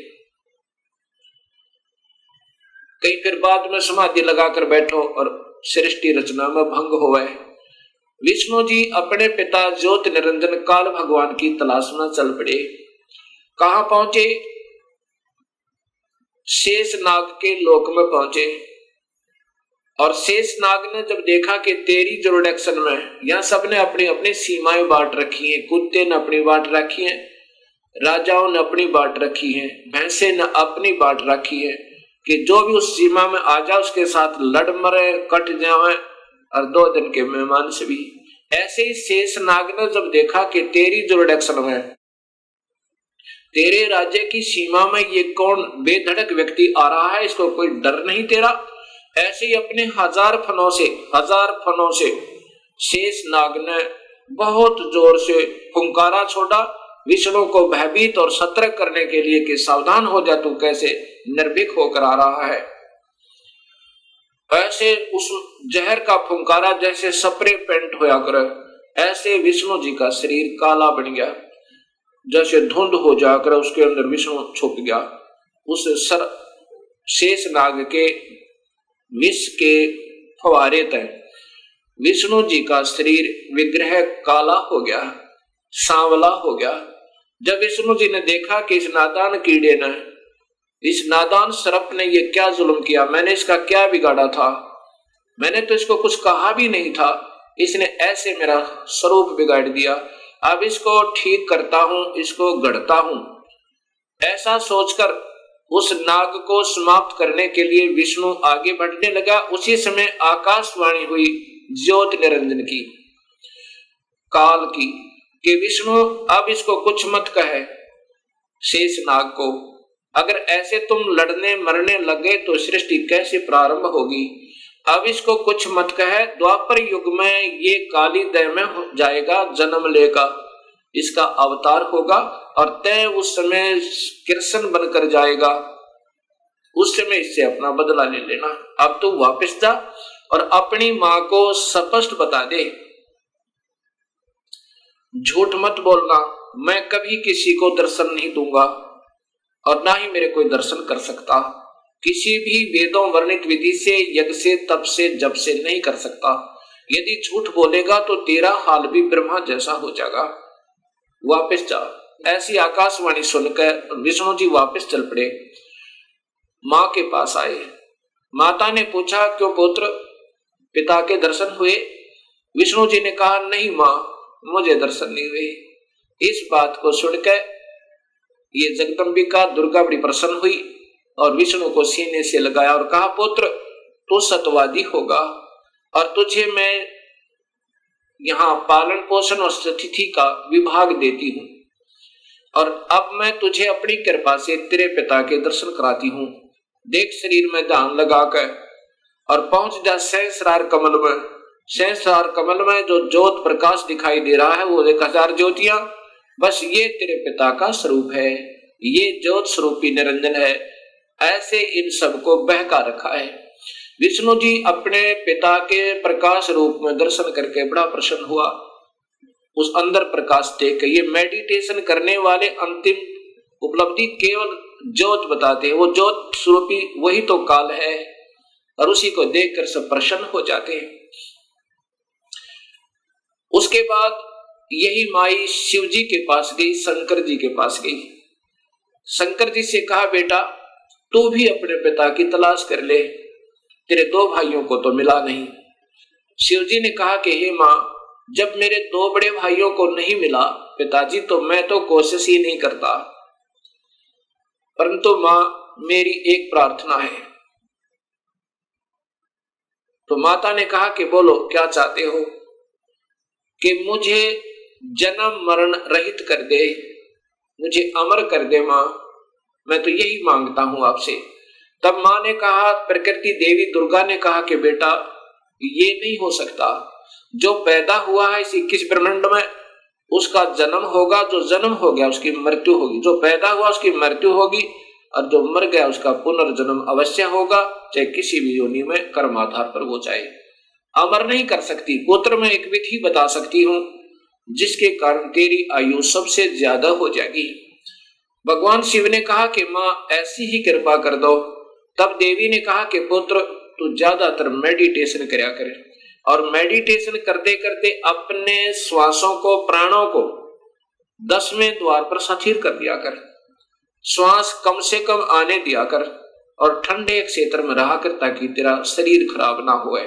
कहीं फिर बाद में समाधि लगाकर बैठो और सृष्टि रचना में भंग हो विष्णु जी अपने पिता ज्योत निरंजन काल भगवान की तलाश में चल पड़े। कहा पहुँचे? शेष नाग के लोक में पहुँचे। और शेष नाग ने जब देखा कि तेरी जोरोडेक्शन में यहाँ सबने अपनी अपनी सीमाएँ बांट रखी हैं, कुत्ते ने अपनी बांट रखी है, राजाओं ने अपनी बांट रखी है, भैंसे ने अपनी बांट रखी है, कि जो भी उस सीमा में आ जाए, उसके साथ लड़ मरे, कट जाए, और दो दिन के मेहमान से भी। ऐसे ही शेष नाग ने जब देखा कि तेरी जोरोडेक्शन में तेरे राज्य की सीमा में ये कौन बेधड़क व्यक्ति आ रहा है, इसको कोई डर नहीं तेरा? ऐसे ही अपने हज़ार फनों से, हज़ार फनों से शेष नाग ने बहुत ज़ोर से फुंकारा छोड़ा। विष्णु को भयभीत और सतर्क करने के लिए कि सावधान हो जा, तू कैसे निर्भीक होकर आ रहा है। ऐसे उस जहर का फुंकारा जैसे सपरे पेंट होया कर, ऐसे विष्णु जी का शरीर काला बन गया। जैसे धुंध हो जाकर उसके अंदर विष्णु छुप गया। उस सर शेष नाग के विष के फवारे तय विष्णु जी का शरीर विग्रह काला हो गया, सांवला हो गया। जब विष्णु जी ने देखा कि इस नादान कीड़े ने, इस नादान सरप ने ये क्या जुल्म किया, मैंने इसका क्या बिगाड़ा था? मैंने तो इसको कुछ कहा भी नहीं था। इसने ऐसे मेरा स्वरूप बिगाड़ दिया। अब इसको ठीक करता हूँ, इसको गढ़ता हूँ। ऐसा सोचकर उस नाग को समाप्त करने के लिए विष्णु आगे बढ़ने लगा। उसी समय आकाशवाणी हुई ज्योत निरंजन की। काल की कि विष्णु, अब इसको कुछ मत कहे। शेष नाग को, अगर ऐसे तुम लड़ने मरने लगे तो सृष्टि कैसे प्रारंभ होगी? अब इसको कुछ मत कहे, द्वापर युग में ये काली दय में जाएगा जन्म लेगा। इसका अवतार होगा। और तय उस समय कृष्ण बनकर जाएगा। उस समय इससे अपना बदला ले लेना। अब तू वापस जा और अपनी माँ को स्पष्ट बता दे। झूठ मत बोलना। मैं कभी किसी को दर्शन नहीं दूँगा और ना ही मेरे कोई दर्शन कर सकता। किसी भी वेदों वर्णित विधि से, यज्ञ से, तप से, जप से नहीं कर सकता। यदि झूठ बोलेगा तो तेरा हाल भी ब्रह्मा जैसा हो जाएगा। वापस जा। ऐसी आकाशवाणी सुनकर विष्णु जी वापस चल पड़े। माँ के पास आए। माता ने पूछा, क्यों पुत्र? पिता के दर्शन हुए? विष्णु जी ने कहा, नहीं माँ, मुझे दर्शन नहीं हुए। इस बात को सुनकर ये जगदम्बिका दुर्गा बड़ी प्रसन्न हुई और विष्णु को सीने से लगाया और कहा, पुत्र, तू सतवादी होगा और तुझे मैं यहाँ पालन पोषण और स्थिति का विभाग देती हूँ। और अब मैं तुझे अपनी कृपा से तेरे पिता के दर्शन कराती हूँ। देख शरीर में ध्यान लगाकर और पहुँच जा सहस्रार कमल में। सहस्रार कमल में जो ज्योत प्रकाश दिखाई दे रहा है, वो एक हज़ार ज्योतियाँ। बस ये तेरे पिता का स्वरूप है। ये ज्योत स्वरूपी निरंजन है। ऐसे इन सबको बहका रखा है। विष्णु जी अपने पिता के प्रकाश रूप में दर्शन करके बड़ा प्रसन्न हुआ। उस अंदर प्रकाश देख ये मेडिटेशन करने वाले अंतिम उपलब्धि केवल ज्योत बताते हैं। वो ज्योत स्वरूपी, वही तो काल है। और उसी को देखकर सब प्रसन्न हो जाते हैं। उसके बाद यही माई शिव जी के पास गई, शंकर जी के पास गई। शंकर जी से कहा, बेटा, तू भी अपने पिता की तलाश कर ले। तेरे दो भाइयों को तो मिला नहीं। शिव जी ने कहा कि, हे माँ जब मेरे दो बड़े भाइयों को नहीं मिला पिताजी तो मैं तो कोशिश ही नहीं करता। परंतु माँ, मेरी एक प्रार्थना है। तो माता ने कहा कि बोलो, क्या चाहते हो? कि मुझे जन्म मरण रहित कर दे, मुझे अमर कर दे माँ। मैं तो यही माँगता हूँ आपसे। तब माँ ने कहा, प्रकृति देवी दुर्गा ने कहा कि बेटा, ये नहीं हो सकता। जो पैदा हुआ है इस इक्कीस ब्रह्मंड में? उसका जन्म होगा, जो जन्म हो गया उसकी मृत्यु होगी। जो पैदा हुआ उसकी मृत्यु होगी और जो मर गया उसका पुनर्जन्म अवश्य होगा, चाहे किसी भी योनि में कर्म आधार पर वो चाहे। अमर नहीं कर सकती। पुत्र में एक विधि बता सकती हूँ, जिसके कारण तेरी आयु सबसे ज़्यादा हो जाएगी। भगवान शिव ने कहा कि माँ, ऐसी ही कृपा कर दो। तब देवी ने कहा कि पुत्र, तू ज़्यादातर मेडिटेशन कराया करे। और मेडिटेशन करते करते अपने श्वासों को, प्राणों को दसवें द्वार पर सथिर कर दिया कर। श्वास कम से कम आने दिया कर और ठंडे क्षेत्र में रहा कर ताकि तेरा शरीर खराब ना हो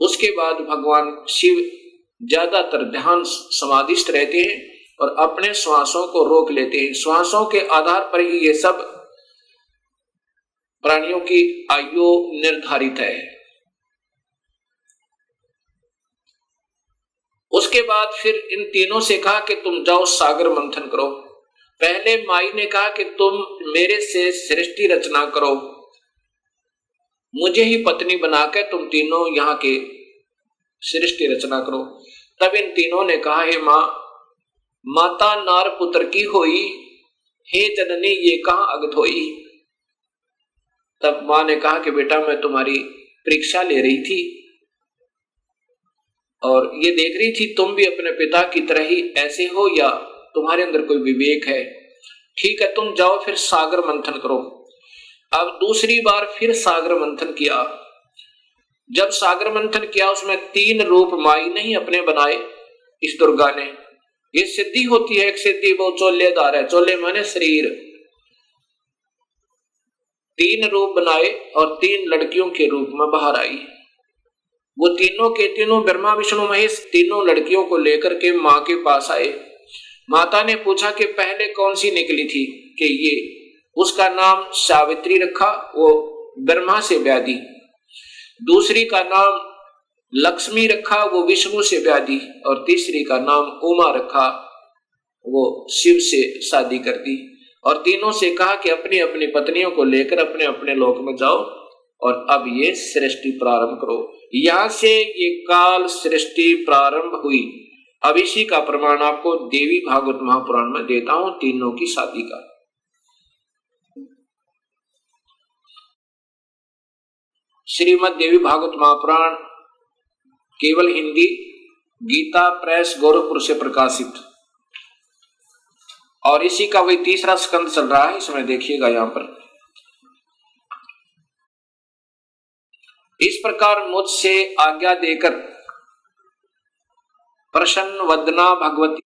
उसके बाद भगवान शिव ज़्यादातर ध्यान समाधिष्ट रहते हैं और अपने श्वासों को रोक लेते हैं। श्वासों के आधार पर ही ये सब प्राणियों की आयु निर्धारित है। उसके बाद फिर इन तीनों से कहा कि तुम जाओ सागर मंथन करो। पहले माई ने कहा कि तुम मेरे से सृष्टि रचना करो। मुझे ही पत्नी बनाकर तुम तीनों यहाँ के सृष्टि रचना करो। तब इन तीनों ने कहा, हे माँ, माता नार पुत्र की होई, हे जननी, ये कहा अगत होई? तब माँ ने कहा कि बेटा, मैं तुम्हारी परीक्षा ले रही थी। और ये देख रही थी, तुम भी अपने पिता की तरह ही ऐसे हो या तुम्हारे अंदर कोई विवेक है? ठीक है, तुम जाओ फिर सागर मंथन करो। अब दूसरी बार फिर सागर मंथन किया। जब सागर मंथन किया, उसमें तीन रूप माई नहीं अपने बनाए इस दुर्गा ने। ये सिद्धि होती है, एक सिद्धि वो चोलेदार है, चोले माने शरीर। तीन रूप बनाए और तीन लड़कियों के रूप में बाहर आई। वो तीनों के तीनों ब्रह्मा, विष्णु, महेश तीनों लड़कियों को लेकर के माँ के पास आए। माता ने पूछा कि पहले कौन सी निकली थी कि ये? उसका नाम सावित्री रखा, वो ब्रह्मा से व्याधि। दूसरी का नाम लक्ष्मी रखा, वो विष्णु से व्याधि। और तीसरी का नाम उमा रखा, वो शिव से शादी कर दी और तीनों से कहा कि अपनी अपनी पत्नियों को लेकर अपने अपने लोक में जाओ और अब ये सृष्टि प्रारंभ करो। यहाँ से ये काल सृष्टि प्रारंभ हुई। अब इसी का प्रमाण आपको देवी भागवत महापुराण में देता हूँ, तीनों की शादी का। श्रीमद देवी भागवत महापुराण, केवल हिंदी, गीता, प्रेस, गोरखपुर से प्रकाशित। और इसी का वही तीसरा स्कंद चल रहा है, इसमें देखिएगा यहाँ पर। इस प्रकार मुझसे आज्ञा देकर प्रसन्न वदना भगवती।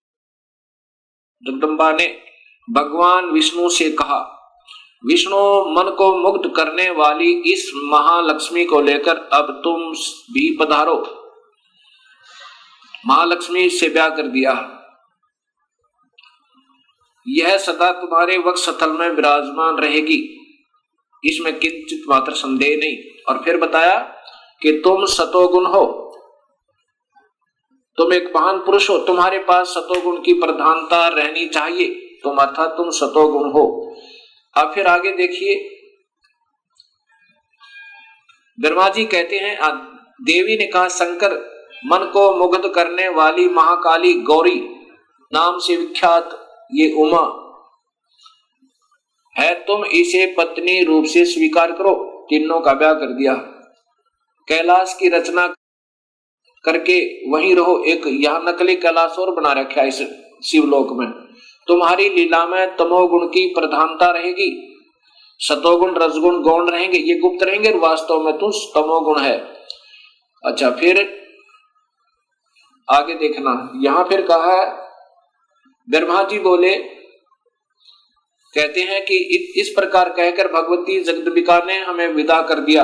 जगदम्बा ने भगवान विष्णु से कहा, विष्णु, मन को मुग्ध करने वाली इस महालक्ष्मी को लेकर अब तुम भी पधारो। महालक्ष्मी से ब्याह कर दिया यह सदा तुम्हारे वक्त स्थल में विराजमान रहेगी। इसमें किंचित मात्र संदेह नहीं। और फिर बताया कि तुम सतोगुण हो। तुम एक महान पुरुष हो। तुम्हारे पास सतोगुण की प्रधानता रहनी चाहिए। तुम अर्थात तुम सतोगुण हो। अब फिर आगे देखिए। ब्रह्मा जी कहते हैं देवी ने कहा, शंकर, मन को मुग्ध करने वाली महाकाली गौरी, नाम से विख्यात ये उमा है, तुम इसे पत्नी रूप से स्वीकार करो। तीनों का ब्याह कर दिया। कैलाश की रचना करके वहीं रहो। एक यहाँ नकली कैलाश और बना रखा इस शिवलोक में। तुम्हारी लीला में तमोगुण की प्रधानता रहेगी। सतोगुण, रजगुण गौण रहेंगे। ये गुप्त रहेंगे वास्तव में तुम तमोगुण है। अच्छा फिर आगे देखना। यहाँ फिर कहा है, ब्रह्मा जी बोले कहते हैं कि इस प्रकार कहकर भगवती जगदबिका ने हमें विदा कर दिया।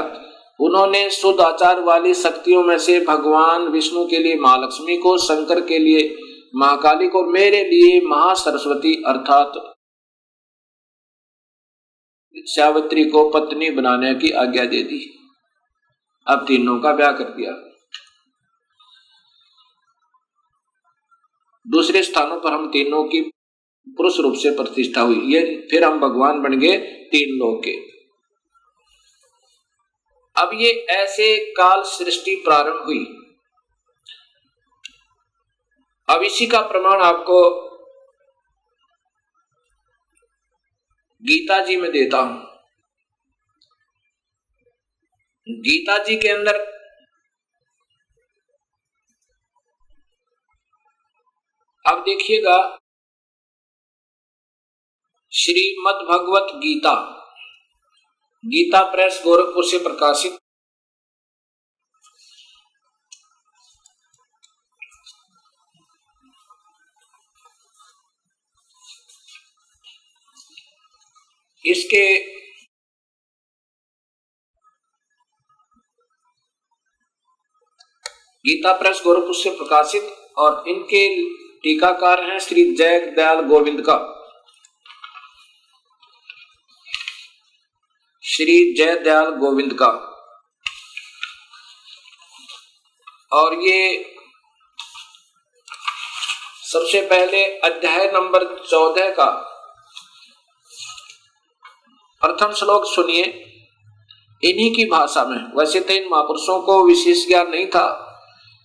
उन्होंने शुद्ध आचार वाली शक्तियों में से भगवान विष्णु के लिए महालक्ष्मी को, शंकर के लिए महाकाली को, मेरे लिए महासरस्वती अर्थात सावित्री को पत्नी बनाने की आज्ञा दे दी। अब तीनों का ब्याह कर दिया। दूसरे स्थानों पर हम तीनों की पुरुष रूप से प्रतिष्ठा हुई। ये फिर हम भगवान बन गए तीन लोग के। अब ये ऐसे काल सृष्टि प्रारंभ हुई। अब इसी का प्रमाण आपको गीता जी में देता हूँ। गीता जी के अंदर अब देखिएगा श्रीमद भगवत गीता गीता प्रेस गोरखपुर से प्रकाशित। इसके गीता प्रेस गोरखपुर से प्रकाशित और इनके टीकाकार हैं श्री जय दयाल गोविंद का। श्री जय दयाल गोविंद का। और ये सबसे पहले अध्याय नंबर चौदह का प्रथम श्लोक सुनिए। इन्हीं की भाषा में। वैसे तो इन महापुरुषों को विशेष ज्ञान नहीं था।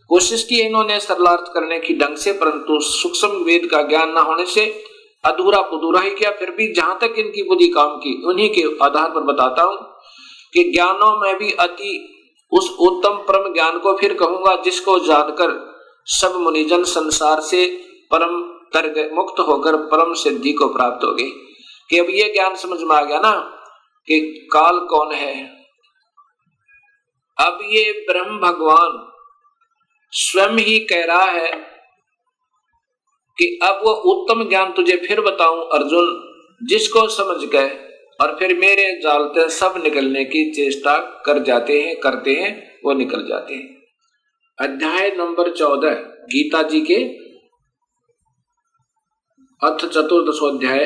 कोशिश की इन्होंने सरलार्थ करने की ढंग से, परंतु सूक्ष्म वेद का ज्ञान न होने से अधूरा पुधूरा ही किया, फिर भी जहाँ तक इनकी बुद्धि काम की, उन्हीं के आधार पर बताता हूँ कि ज्ञानों में भी अति उस उत्तम परम ज्ञान को फिर कहूँगा, जिसको जानकर सब मुनिजन संसार से परम तर्ग मुक्त होकर परम सिद्धि को प्राप्त हो गए कि अब ये ज्ञान समझ में आ गया ना, कि काल कौन है? अब ये ब्रह्म भगवान स्वयं ही कह रहा है कि अब वो उत्तम ज्ञान तुझे फिर बताऊँ, अर्जुन, जिसको समझ गए, और फिर मेरे जालते सब निकलने की चेष्टा कर जाते हैं, करते हैं, वो निकल जाते हैं। अध्याय नंबर चौदह, गीता जी के अर्थ चतुर्दशोध्याय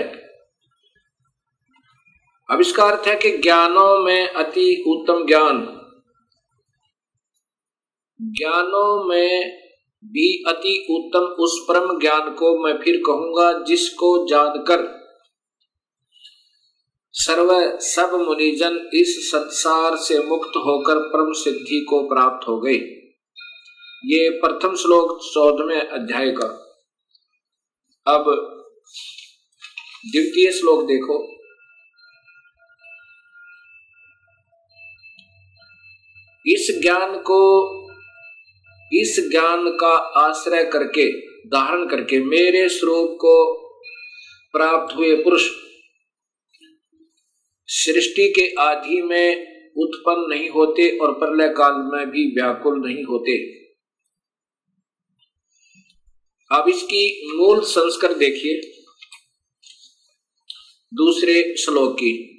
अब इसका अर्थ है कि ज्ञानों में अति उत्तम ज्ञान, ज्ञानों में भी अति उत्तम उस परम ज्ञान को मैं फिर कहूँगा जिसको जानकर सर्व सब मुनिजन इस संसार से मुक्त होकर परम सिद्धि को प्राप्त हो गए ये प्रथम श्लोक चौदहवें अध्याय का। अब द्वितीय श्लोक देखो। इस ज्ञान को इस ज्ञान का आश्रय करके, धारण करके मेरे स्वरूप को प्राप्त हुए पुरुष सृष्टि के आदि में उत्पन्न नहीं होते और प्रलय काल में भी व्याकुल नहीं होते। अब इसकी मूल संस्कर देखिए। दूसरे श्लोक की।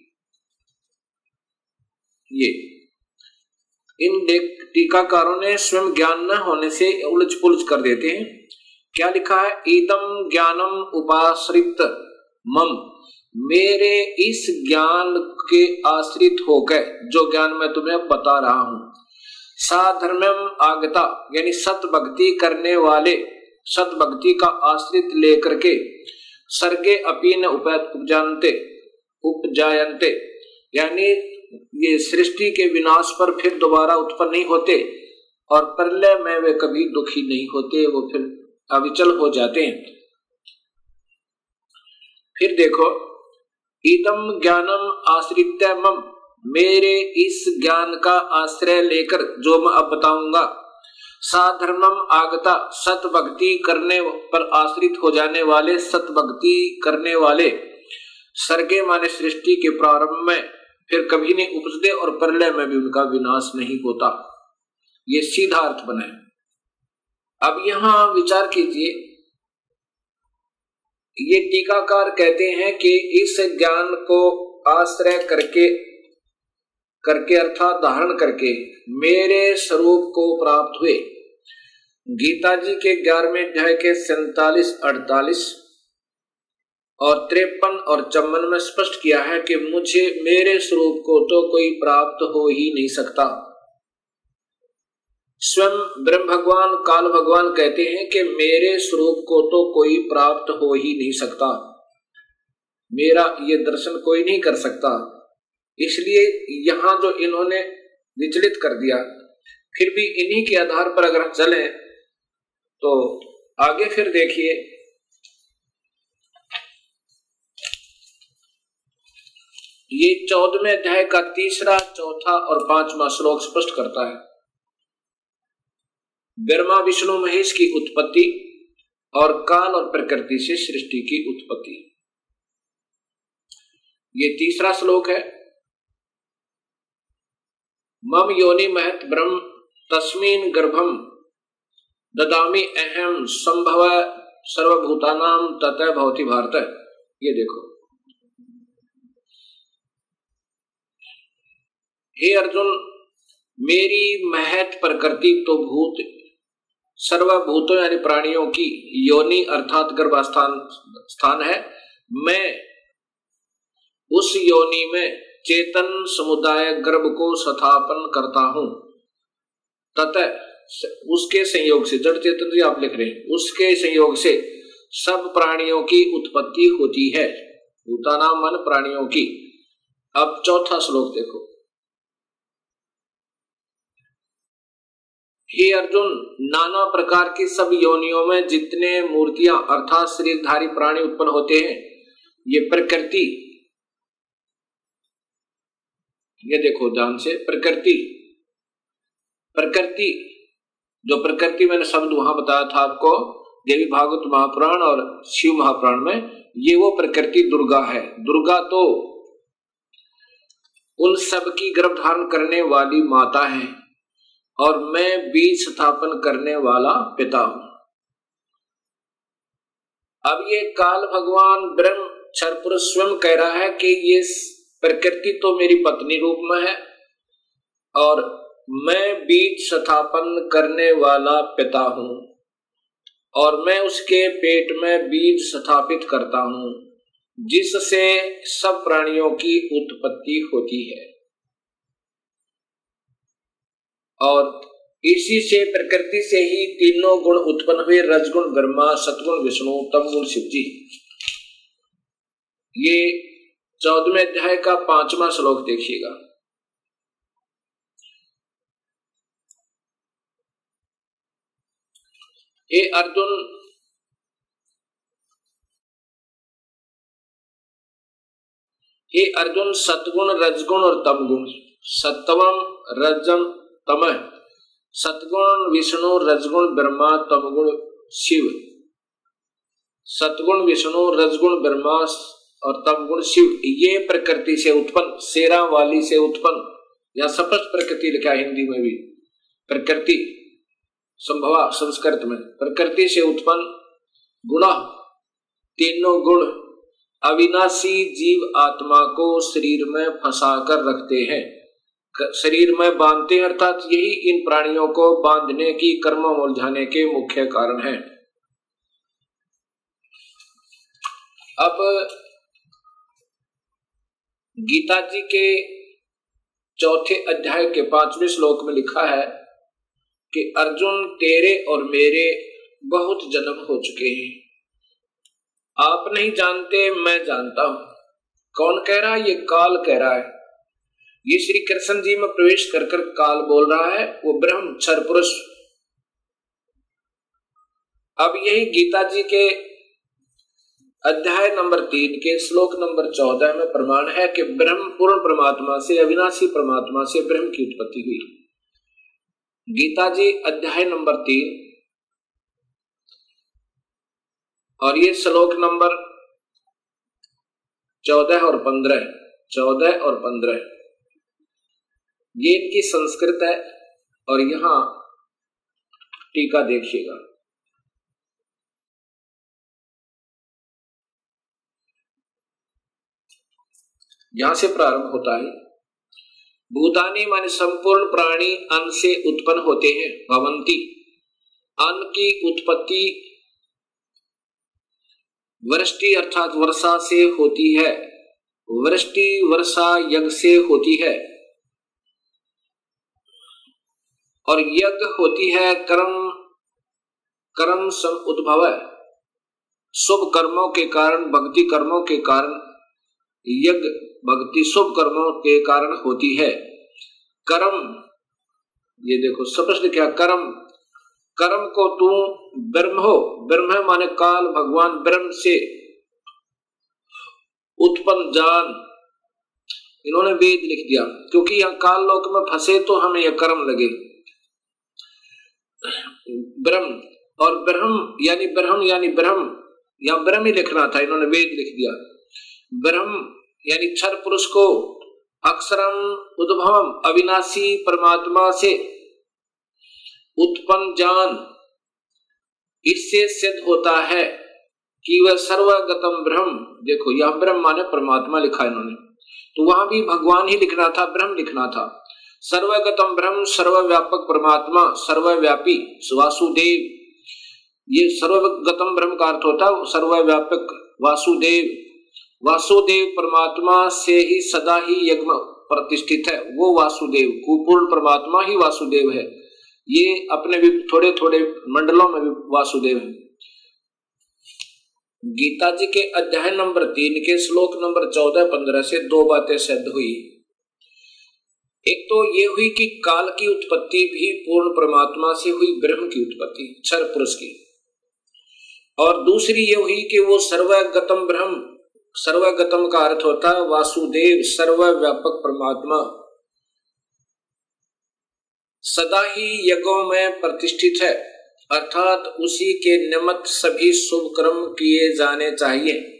ये। इन टीकाकारों ने स्वयं ज्ञान न होने से उलझ पुलझ कर देते हैं। क्या लिखा है? ईदम ज्ञानम उपाश्रित मम। मेरे इस ज्ञान के आश्रित होकर, जो ज्ञान मैं तुम्हें बता रहा हूँ। साधर्मम आगता, यानी सत भक्ति करने वाले सत भक्ति का आश्रित लेकर के सर्गे अपीन उपजानते, उपजायन्ते, यानी ये सृष्टि के विनाश पर फिर दोबारा उत्पन्न नहीं होते और प्रलय में वे कभी दुखी नहीं होते, वो फिर अविचल हो जाते हैं। फिर देखो इदम ज्ञानम आश्रित मम, मेरे इस ज्ञान का आश्रय लेकर जो मैं अब बताऊँगा। साधर्मम आगता सत भक्ति करने पर आश्रित हो जाने वाले सत भक्ति करने वाले सर्गे माने सृष्टि के प्रारंभ में फिर कभी नहीं उपजते और प्रलय में भी उनका विनाश नहीं होता। ये सीधा अर्थ बने अब यहाँ विचार कीजिए। ये टीकाकार कहते हैं कि इस ज्ञान को आश्रय करके करके अर्थात धारण करके मेरे स्वरूप को प्राप्त हुए। गीता जी के ग्यारहवें अध्याय के सैतालीस अड़तालीस और त्रेपन और चम्बन में स्पष्ट किया है कि मुझे मेरे स्वरूप को तो कोई प्राप्त हो ही नहीं सकता। स्वयं ब्रह्म भगवान, काल भगवान कहते हैं कि मेरे स्वरूप को तो कोई प्राप्त हो ही नहीं सकता। मेरा ये दर्शन कोई नहीं कर सकता। इसलिए यहाँ जो इन्होंने विचलित कर दिया, फिर भी इन्हीं के आधार पर अगर चले तो आगे फिर देखिए ये चौदहवें अध्याय का तीसरा, चौथा और पांचवा श्लोक स्पष्ट करता है। ब्रह्मा विष्णु महेश की उत्पत्ति और काल और प्रकृति से सृष्टि की उत्पत्ति। ये तीसरा श्लोक है। मम योनि महत ब्रह्म, तस्मीन गर्भम ददामी अहम, संभव सर्वभूतानाम ततः भवती भारत। ये देखो। हे अर्जुन, मेरी महत प्रकृति तो भूत, सर्वभूतों यानी प्राणियों की योनि अर्थात गर्भास्थान स्थान है। मैं उस योनि में चेतन समुदाय गर्भ को स्थापन करता हूँ। ततः उसके संयोग से, जड़ चेतन जी आप लिख रहे हैं, उसके संयोग से सब प्राणियों की उत्पत्ति होती है। भूतानाम मन प्राणियों की। अब चौथा श्लोक देखो। हे अर्जुन, नाना प्रकार की सब योनियों में जितने मूर्तियाँ अर्थात शरीरधारी प्राणी उत्पन्न होते हैं, ये प्रकृति, ये देखो ध्यान से, प्रकृति प्रकृति, जो प्रकृति मैंने शब्द वहाँ बताया था आपको, देवी भागवत महापुराण और शिव महापुराण में, ये वो प्रकृति दुर्गा है। दुर्गा तो उन सब की गर्भ धारण करने वाली माता है। और मैं बीज स्थापन करने वाला पिता हूँ। अब ये काल भगवान ब्रह्म क्षर स्वयं कह रहा है कि ये प्रकृति तो मेरी पत्नी रूप में है और मैं बीज स्थापन करने वाला पिता हूँ और मैं उसके पेट में बीज स्थापित करता हूँ, जिससे सब प्राणियों की उत्पत्ति होती है। और इसी से प्रकृति से ही तीनों गुण उत्पन्न हुए, रजगुण, ब्रह्मा, सतगुण, विष्णु तम गुण शिव जी ये चौदहवें अध्याय का पांचवा श्लोक देखिएगा। ये अर्जुन ये अर्जुन सतगुण, रजगुण और तमगुण। सत्वम रजम तम सतगुण, विष्णु, रजगुण, ब्रह्मा, तमगुण, शिव। सतगुण, विष्णु, रजगुण, ब्रह्मा और तमगुण, शिव। ये प्रकृति से उत्पन्न शेरा वाली से उत्पन्न, या सपष्ट प्रकृति लिखा हिंदी में भी। प्रकृति, संभवा, संस्कृत में। प्रकृति से उत्पन्न, गुण, तीनों गुण, अविनाशी जीव आत्मा को शरीर में फंसा कर रखते हैं। शरीर में बांधते अर्थात यही इन प्राणियों को बांधने की कर्म उलझाने के मुख्य कारण है। अब, गीता जी के चौथे अध्याय के पाँचवें श्लोक में लिखा है कि अर्जुन, तेरे और मेरे बहुत जन्म हो चुके हैं। आप नहीं जानते, मैं जानता हूँ। कौन कह रहा है? ये काल कह रहा है। ये श्री कृष्ण जी में प्रवेश कर कर काल बोल रहा है, वो ब्रह्म क्षर पुरुष। अब यही गीता जी के अध्याय नंबर तीन के श्लोक नंबर चौदह में प्रमाण है कि ब्रह्म पूर्ण परमात्मा से, अविनाशी परमात्मा से ब्रह्म की उत्पत्ति हुई। गीता जी अध्याय नंबर तीन और ये श्लोक नंबर चौदह और पंद्रह, चौदह और पंद्रह। ये इनकी संस्कृत है और यहाँ टीका देखिएगा। यहाँ से प्रारंभ होता है। भूतानी मान संपूर्ण प्राणी अन्न से उत्पन्न होते हैं, भवंती। अन्न की उत्पत्ति वृष्टि अर्थात वर्षा से होती है। वृष्टि वर्षा यज्ञ से होती है। और यज्ञ होती है कर्म कर्म सम उद्भव है। शुभ कर्मों के कारण, भक्ति कर्मों के कारण यज्ञ भक्ति शुभ कर्मों के कारण होती है। कर्म, ये देखो, स्पष्ट क्या, कर्म कर्म को तू ब्रह्म हो। ब्रह्म माने काल, भगवान, ब्रह्म से उत्पन्न जान। इन्होंने वेद लिख दिया, क्योंकि यहाँ काल लोक में फंसे तो हमें यह कर्म लगे। ब्रह्म। और ब्रह्म यानी ब्रह्म यानी ब्रह्म। या ब्रह्म ही लिखना था, इन्होंने वेद लिख दिया। ब्रह्म यानी क्षर पुरुष को अक्षरम उद्भवम अविनाशी परमात्मा से उत्पन्न जान इससे सिद्ध होता है कि वह सर्वगतम ब्रह्म। देखो, यह ब्रह्म माने परमात्मा लिखा इन्होंने। तो वहाँ भी भगवान ही लिखना था, ब्रह्म लिखना था। सर्वगतम ब्रह्म, सर्वव्यापक परमात्मा, सर्वव्यापी वासुदेव। ये सर्वगतम ब्रह्म का अर्थ होता है सर्वव्यापक वासुदेव। वासुदेव परमात्मा से ही सदा ही यज्ञ प्रतिष्ठित है। वो वासुदेव कुपूर्ण परमात्मा ही वासुदेव है। ये अपने भी थोड़े थोड़े मंडलों में भी वासुदेव है। गीता जी के अध्याय नंबर तीन के श्लोक नंबर चौदह पंद्रह से दो बातें सिद्ध हुई। एक तो ये हुई कि काल की उत्पत्ति भी पूर्ण परमात्मा से हुई, ब्रह्म की उत्पत्ति क्षर पुरुष की। और दूसरी ये हुई कि वो सर्वगतम ब्रह्म, सर्वगतम का अर्थ होता है वासुदेव, सर्वव्यापक परमात्मा। सदा ही यज्ञों में प्रतिष्ठित है, अर्थात उसी के निमित्त सभी शुभ कर्म किए जाने चाहिए।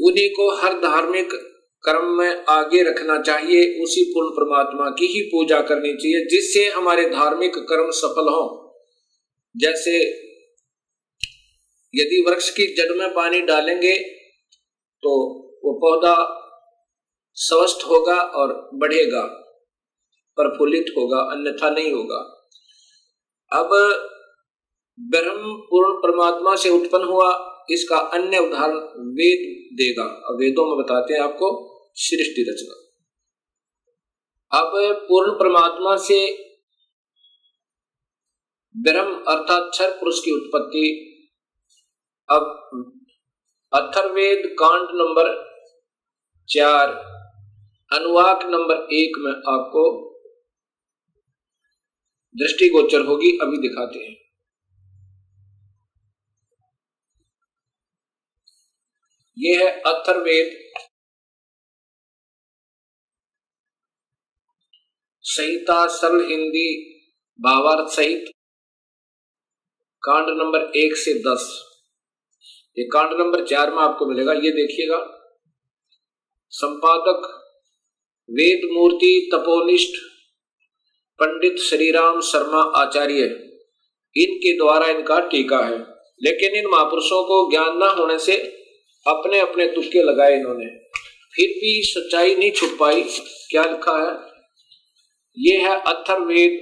उन्हीं को हर धार्मिक कर्म में आगे रखना चाहिए, उसी पूर्ण परमात्मा की ही पूजा करनी चाहिए, जिससे हमारे धार्मिक कर्म सफल हो। जैसे यदि वृक्ष की जड़ में पानी डालेंगे तो वो पौधा स्वस्थ होगा और बढ़ेगा, प्रफुल्लित होगा, अन्यथा नहीं होगा। अब ब्रह्म पूर्ण परमात्मा से उत्पन्न हुआ, इसका अन्य उदाहरण वेद देगा। वेदों में बताते हैं आपको। सृष्टि रचना। अब पूर्ण परमात्मा से ब्रह्म अर्थात क्षर पुरुष की उत्पत्ति। अब अथर्वेद कांड नंबर चार, अनुवाक नंबर एक में आपको दृष्टिगोचर होगी, अभी दिखाते हैं। यह है अथर्वेद संहिता सरल हिंदी भावार्थ सहित। कांड नंबर एक से दस। ये कांड नंबर चार में आपको मिलेगा, ये देखिएगा। संपादक वेद मूर्ति तपोनिष्ठ, पंडित श्रीराम शर्मा आचार्य, इनके द्वारा इनका टीका है। लेकिन इन महापुरुषों को ज्ञान न होने से अपने अपने तुक्के लगाए इन्होंने। फिर भी सच्चाई नहीं छुप पाई। क्या लिखा है? ये है अथर्वेद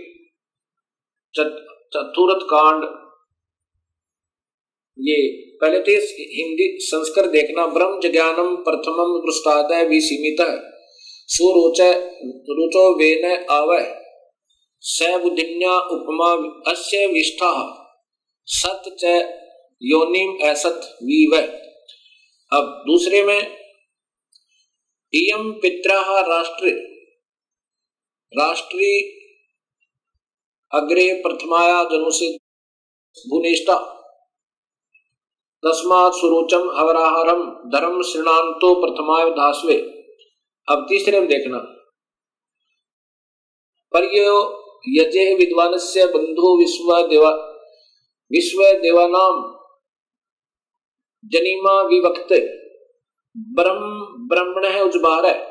चतुर्थ कांड। ये पहले तो हिंदी संस्कृत देखना, ब्रह्म ज्ञानम प्रथमम दृष्टादय भी सीमित है सुरोच रुचो उपमा अस्य विष्ठा, सत च योनिम वीव। अब दूसरे में इयम पित्रा राष्ट्र राष्ट्रीय अग्रे प्रथमाया जनु से भुनेष्टा तस्मात सुरोचम हवराहरम धर्म श्रृणांतो प्रथमाय धास्वे अब तीसरे में देखना। पर यजे विद्वान से बंधु विश्व देवा विश्व देवानाम जनीमा विवक्त ब्रह्म ब्रह्मण है उजबार है।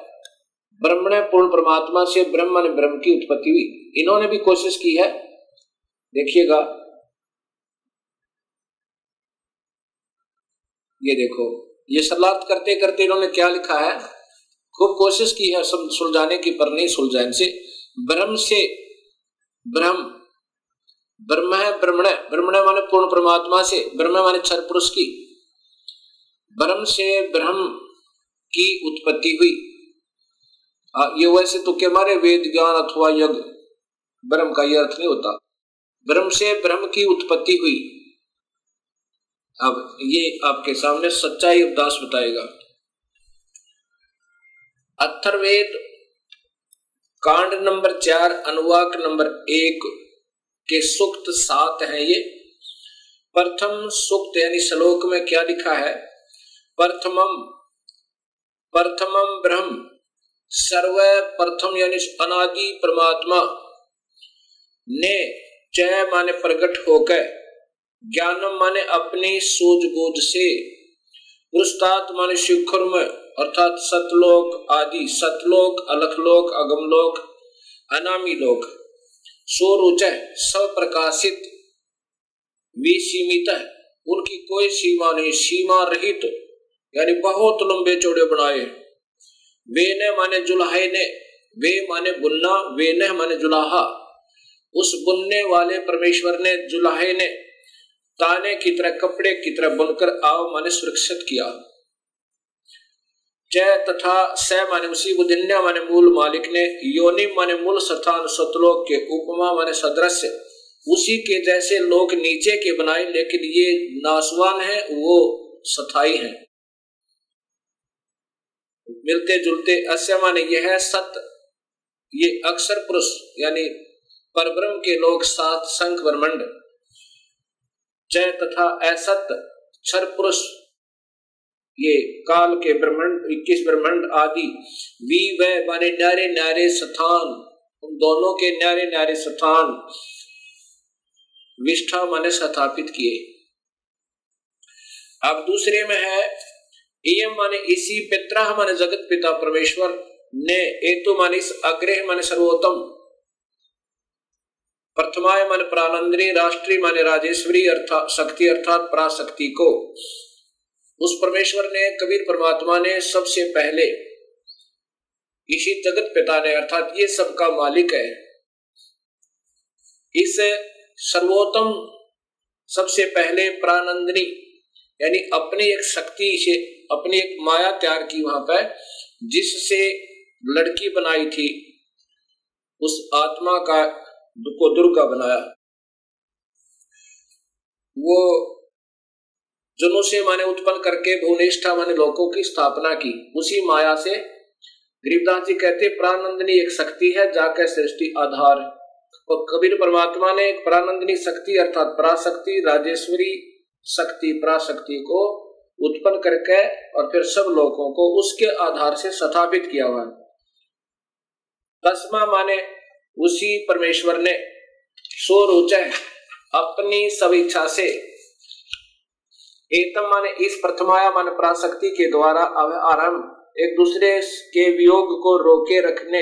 ब्रह्मण पूर्ण परमात्मा से ब्रह्म ने ब्रह्म की उत्पत्ति हुई। इन्होंने भी कोशिश की है। देखिएगा। ये देखो, ये सलाद करते करते इन्होंने क्या लिखा है? खूब कोशिश की है सुलझाने की, पर नहीं सुलझा इनसे ब्रह्म से ब्रह्म ब्रह्म है ब्रह्मण। ब्रह्मण माने पूर्ण परमात्मा से, ब्रह्म माने क्षर पुरुष की। ब्रह्म से ब्रह्म की उत्पत्ति हुई। हाँ, ये वैसे तो क्या मारे वेद ज्ञान अथवा यज्ञ ब्रह्म का यह अर्थ नहीं होता। ब्रह्म से ब्रह्म की उत्पत्ति हुई। अब ये आपके सामने सच्चाई उपदास बताएगा। अथर्वेद कांड नंबर चार अनुवाक नंबर एक के सुक्त सात है ये। प्रथम सुक्त यानी श्लोक में क्या लिखा है? प्रथमम प्रथमम ब्रह्म। सर्व प्रथम यानी अनादि परमात्मा ने चय माने प्रकट होकर ज्ञानम माने अपनी सूझबूझ से पुरुषात माने शिखर में अर्थात सतलोक आदि सतलोक अलखलोक अगमलोक अनामी लोक सोरुच सप्रकाशित विसीमित है उनकी कोई सीमा नहीं सीमा रहित तो, यानी बहुत लंबे चौड़े बनाए वे ने माने जुलाहे ने, वे माने बुनना वे ने माने जुलाहा। उस बुनने वाले परमेश्वर ने जुलाहे ने, ताने की तरह, कपड़े की तरह बुनकर आव माने सुरक्षित किया। जय तथा स माने उसी बुधिन्या माने मूल मालिक ने, योनि माने मूल स्थान सतलोक के उपमा माने सदृश। उसी के जैसे लोग नीचे के बनाए, लेकिन ये नासवान है, वो सथाई है। मिलते जुलते अस्य माने यह सत्य। ये अक्षर पुरुष, यानी परब्रह्म के लोग सात संख ब्रह्मंड, जय तथा असत क्षर पुरुष, ये काल के ब्रह्मंड, इक्कीस ब्रह्मंड आदि। वी, व, माने न्यारे न्यारे, स्थान। उन दोनों के न्यारे न्यारे, स्थान विष्ठा माने स्थापित किए। अब दूसरे में है एम माने इसी पिता माने जगत पिता परमेश्वर ने एतु माने इस अग्रह माने सर्वोत्तम। प्रथमाय मन प्रानंदनी राष्ट्रीय माने राजेश्वरी अर्थात शक्ति अर्थात पराशक्ति को। उस परमेश्वर ने, कबीर परमात्मा ने सबसे पहले इसी जगत पिता ने, अर्थात ये सबका मालिक है, इस सर्वोत्तम सबसे पहले प्रानंदनी यानी अपनी एक शक्ति से अपनी एक माया तैयार की वहाँ पर, जिससे लड़की बनाई थी, उस आत्मा का को दुर्गा बनाया। वो जनों से माने उत्पन्न करके भुवनेष्ठा माने लोकों की स्थापना की। उसी माया से गरीबदास जी कहते प्रानंदनी एक शक्ति है, जाकर सृष्टि आधार। और कबीर परमात्मा ने एक शक्ति अर्थात पराशक्ति, राजेश्वरी शक्ति, पराशक्ति को उत्पन्न करके और फिर सब लोगों को उसके आधार से स्थापित किया हुआ तस्मा माने उसी परमेश्वर ने सो रोच अपनी सब इच्छा से एतम माने इस प्रथमाया मान प्राशक्ति के द्वारा आरंभ एक दूसरे के वियोग को रोके रखने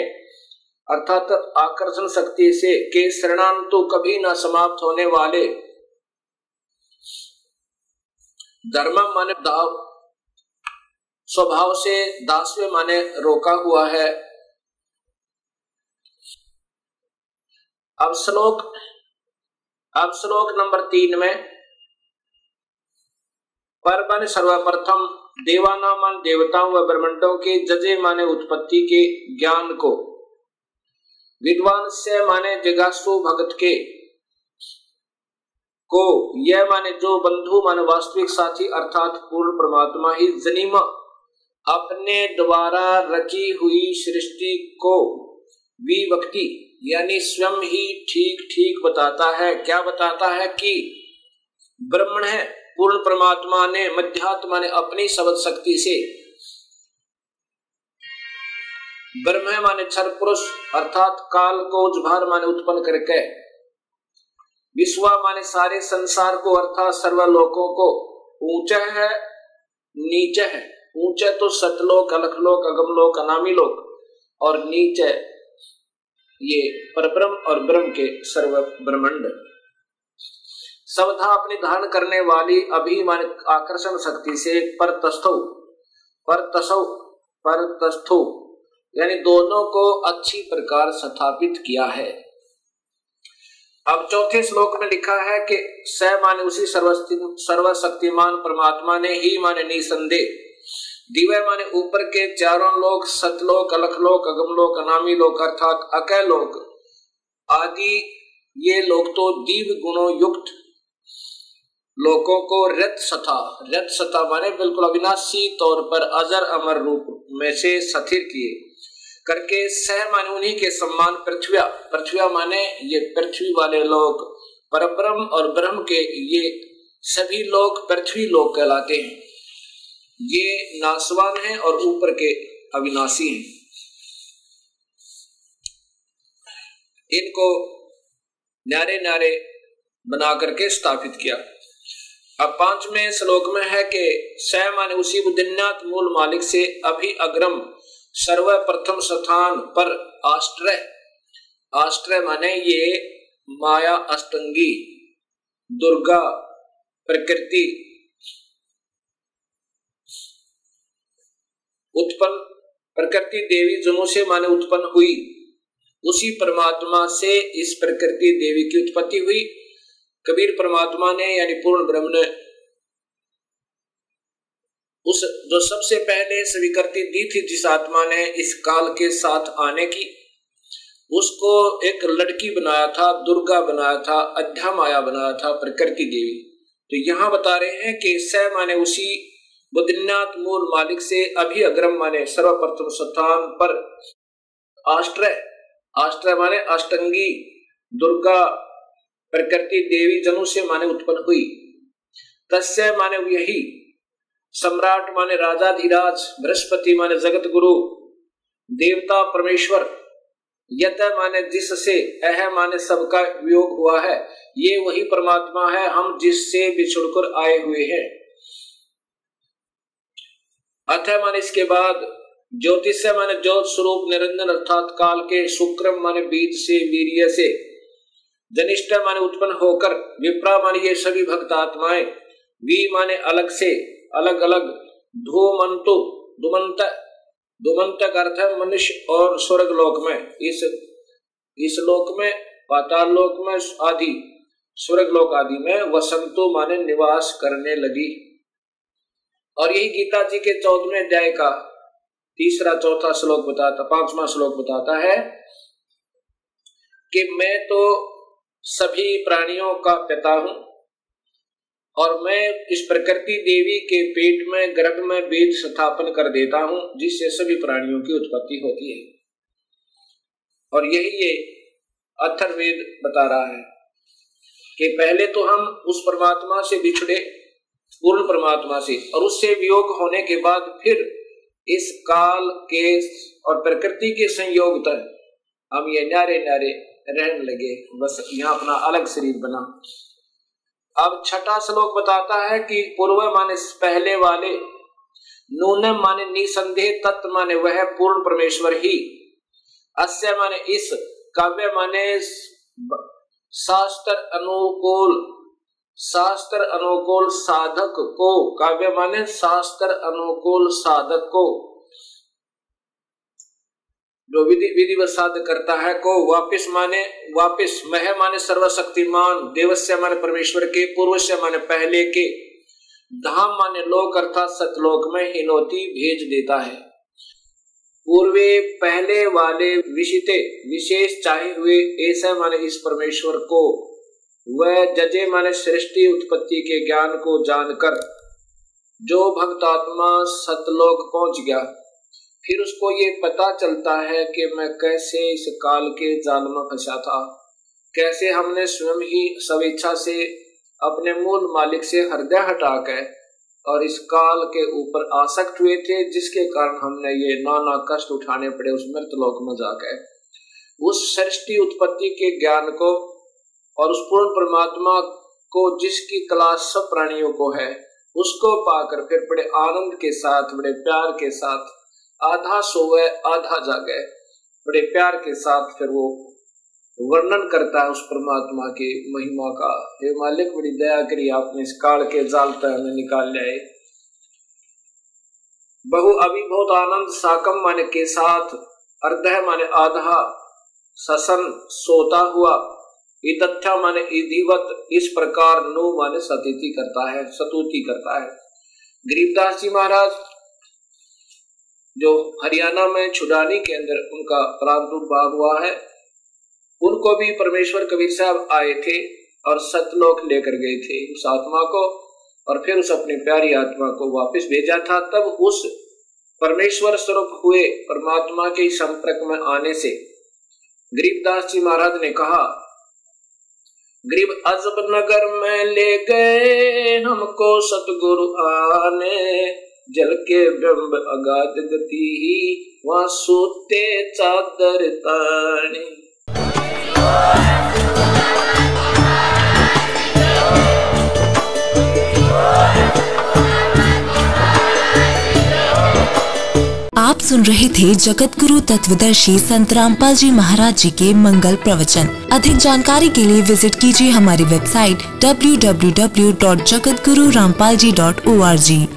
अर्थात आकर्षण शक्ति से के शरणांतु कभी न समाप्त होने वाले धर्म माने दाव। स्वभाव से दासवे माने रोका हुआ है। अब श्लोक अब श्लोक नंबर तीन में, पर मन सर्वप्रथम देवाना मान देवताओं व ब्रह्मंडों के जजे माने उत्पत्ति के ज्ञान को। विद्वान से माने जगासु भगत के। को यह माने जो बंधु माने वास्तविक साथी अर्थात पूर्ण परमात्मा ही जनीम अपने द्वारा रची हुई सृष्टि को विभक्ति यानी स्वयं ही ठीक ठीक बताता है। क्या बताता है कि ब्रह्मण है, पूर्ण परमात्मा ने मध्यात्मा ने अपनी शब्द शक्ति से ब्रह्म माने क्षर पुरुष अर्थात काल को उजभार माने उत्पन्न करके विश्व माने सारे संसार को अर्थात सर्वलोकों को ऊँचा है, नीचे है। ऊँचे तो सतलोक, अलखलोक, अगमलोक अनामी लोक और नीचे ये परब्रह्म और ब्रह्म के सर्व ब्रह्मंड सवधा अपनी धारण करने वाली अभिमान आकर्षण शक्ति से पर तस्थो पर तसो पर तस्थो यानी दोनों को अच्छी प्रकार स्थापित किया है। अब चौथे श्लोक में लिखा है कि स माने उसी सर्वशक्तिमान परमात्मा ने ही माने निसंदेह। दिव्य माने ऊपर के चारों लोक, सतलोक, अलखलोक, अगमलोक, अनामी लोक, अर्थात अकय लोक। आदि ये लोग तो दिव्य गुणों युक्त लोगों को रथ सथा रथ सथा माने बिल्कुल अविनाशी तौर पर अजर अमर रूप में से सथिर किए। करके सह माने उन्हीं के सम्मान पृथ्वी पृथ्वी माने ये पृथ्वी वाले लोग। परब्रह्म और ब्रह्म के ये सभी लोग पृथ्वी लोग कहलाते हैं। ये नासवान हैं और ऊपर के अविनाशी हैं। इनको न्यारे न्यारे बना करके स्थापित किया। अब पाँचवें श्लोक में है कि स माने उसी बुद्धिन्यात मूल मालिक से अभी अग्रम सर्वप्रथम स्थान पर आश्रय। आश्रय माने ये माया अष्टंगी, दुर्गा प्रकृति। उत्पन्न प्रकृति देवी जनों से माने उत्पन्न हुई। उसी परमात्मा से इस प्रकृति देवी की उत्पत्ति हुई। कबीर परमात्मा ने यानी पूर्ण ब्रह्म ने उस जो सबसे पहले स्वीकृति दी थी जिस आत्मा ने इस काल के साथ आने की, उसको एक लड़की बनाया था, दुर्गा बनाया था, अध्या माया बनाया था, प्रकृति देवी। तो यहाँ बता रहे हैं कि स माने उसी बुद्धिनाथ मूल मालिक से अभी अग्रम माने सर्वप्रथम स्थान पर आश्रय। आश्रय माने अष्टंगी, दुर्गा, प्रकृति देवी जनु से माने उत्पन्न हुई। तस्य माने यही सम्राट माने राजा धीराज, बृहस्पति माने जगत गुरु देवता परमेश्वर, यत माने जिससे, अह माने सबका वियोग हुआ है, ये वही परमात्मा है, हम जिससे बिछुड़कर आए हुए हैं। अथ माने इसके बाद ज्योतिष माने ज्योत स्वरूप निरंजन अर्थात काल के शुक्रम माने बीज से, वीर्य से जनिष्ठ माने उत्पन्न होकर, विप्रा माने ये सभी भक्त आत्माएँ, वी माने अलग से अलग अलग धूमंतु दुमंत दुमंत का अर्थ है मनुष्य और स्वर्ग लोक में, इस इस लोक में, पाताल लोक में आदि स्वर्ग लोक आदि में वसंतो माने निवास करने लगी। और यही गीता जी के चौदहवें अध्याय का तीसरा, चौथा श्लोक बताता, पांचवा श्लोक बताता है कि मैं तो सभी प्राणियों का पिता हूँ और मैं इस प्रकृति देवी के पेट में, गर्भ में वेद स्थापन कर देता हूँ, जिससे सभी प्राणियों की उत्पत्ति होती है। और यही ये अथर्वेद बता रहा है कि पहले तो हम उस परमात्मा से बिछड़े, पूर्ण परमात्मा से, और उससे वियोग होने के बाद फिर इस काल के और प्रकृति के संयोग तक हम ये नारे नारे रहने लगे, बस यहाँ अपना अलग शरीर बना। अब छठा श्लोक बताता है कि पूर्व माने पहले वाले, नून माने निसंदेह तत्व माने वह पूर्ण परमेश्वर ही। अस्य माने इस, काव्य माने शास्त्र अनुकूल शास्त्र अनुकूल साधक को, काव्य माने शास्त्र अनुकूल साधक को। जो विधि विधिवत साध करता है को वापिस माने वापिस मह माने सर्वशक्तिमान, देवस्य माने परमेश्वर के, पूर्वस्य माने पहले के। धाम माने लोक अर्थात सतलोक में हिनोती भेज देता है। पूर्वे पहले वाले विशिते विशेष चाहे हुए ऐसे माने इस परमेश्वर को, वह जजे माने सृष्टि उत्पत्ति के ज्ञान को जानकर, जो भक्त आत्मा सतलोक पहुँच गया। फिर उसको ये पता चलता है कि मैं कैसे इस काल के जाल में फंसा था। कैसे हमने स्वयं ही स्वेच्छा से अपने मूल मालिक से हृदय हटा कर और इस काल के ऊपर आसक्त हुए थे, जिसके कारण हमने ये नाना कष्ट उठाने पड़े उस मृत लोक में जाकर। उस सृष्टि उत्पत्ति के ज्ञान को और उस पूर्ण परमात्मा को जिसकी कला सब प्राणियों को है, उसको पाकर फिर बड़े आनंद के साथ, बड़े प्यार के साथ आधा सो सोवे, आधा जागे। बड़े प्यार के साथ फिर वो वर्णन करता है उस परमात्मा की महिमा का। हे मालिक, बड़ी दया करी आपने इस काल के जाल तक हमें निकाल लिया बहु अभिभूत आनंद साकम माने के साथ, अर्ध माने आधा। ससन सोता हुआ इतथ्या माने इधिवत इस प्रकार नो माने सतीति करता है, सतुति करता है। गरीबदास जी महाराज जो हरियाणा में छुडानी के अंदर उनका प्रादुर्भाव हुआ है, उनको भी परमेश्वर कबीर साहब आए थे और सतलोक लेकर गए थे उस आत्मा को और फिर उस अपनी प्यारी आत्मा को वापस भेजा था। तब उस परमेश्वर स्वरूप हुए परमात्मा के संपर्क में आने से गरीबदास जी महाराज ने कहा, गरीब अजब नगर में ले गए हमको सतगुरु आने। जल के ब्रह्म अगाध गति ही वहाँ सोते चादर ताने। आप सुन रहे थे जगत गुरु तत्वदर्शी संत रामपाल जी महाराज जी के मंगल प्रवचन। अधिक जानकारी के लिए विज़िट कीजिए हमारी वेबसाइट www.jagatgururampalji.org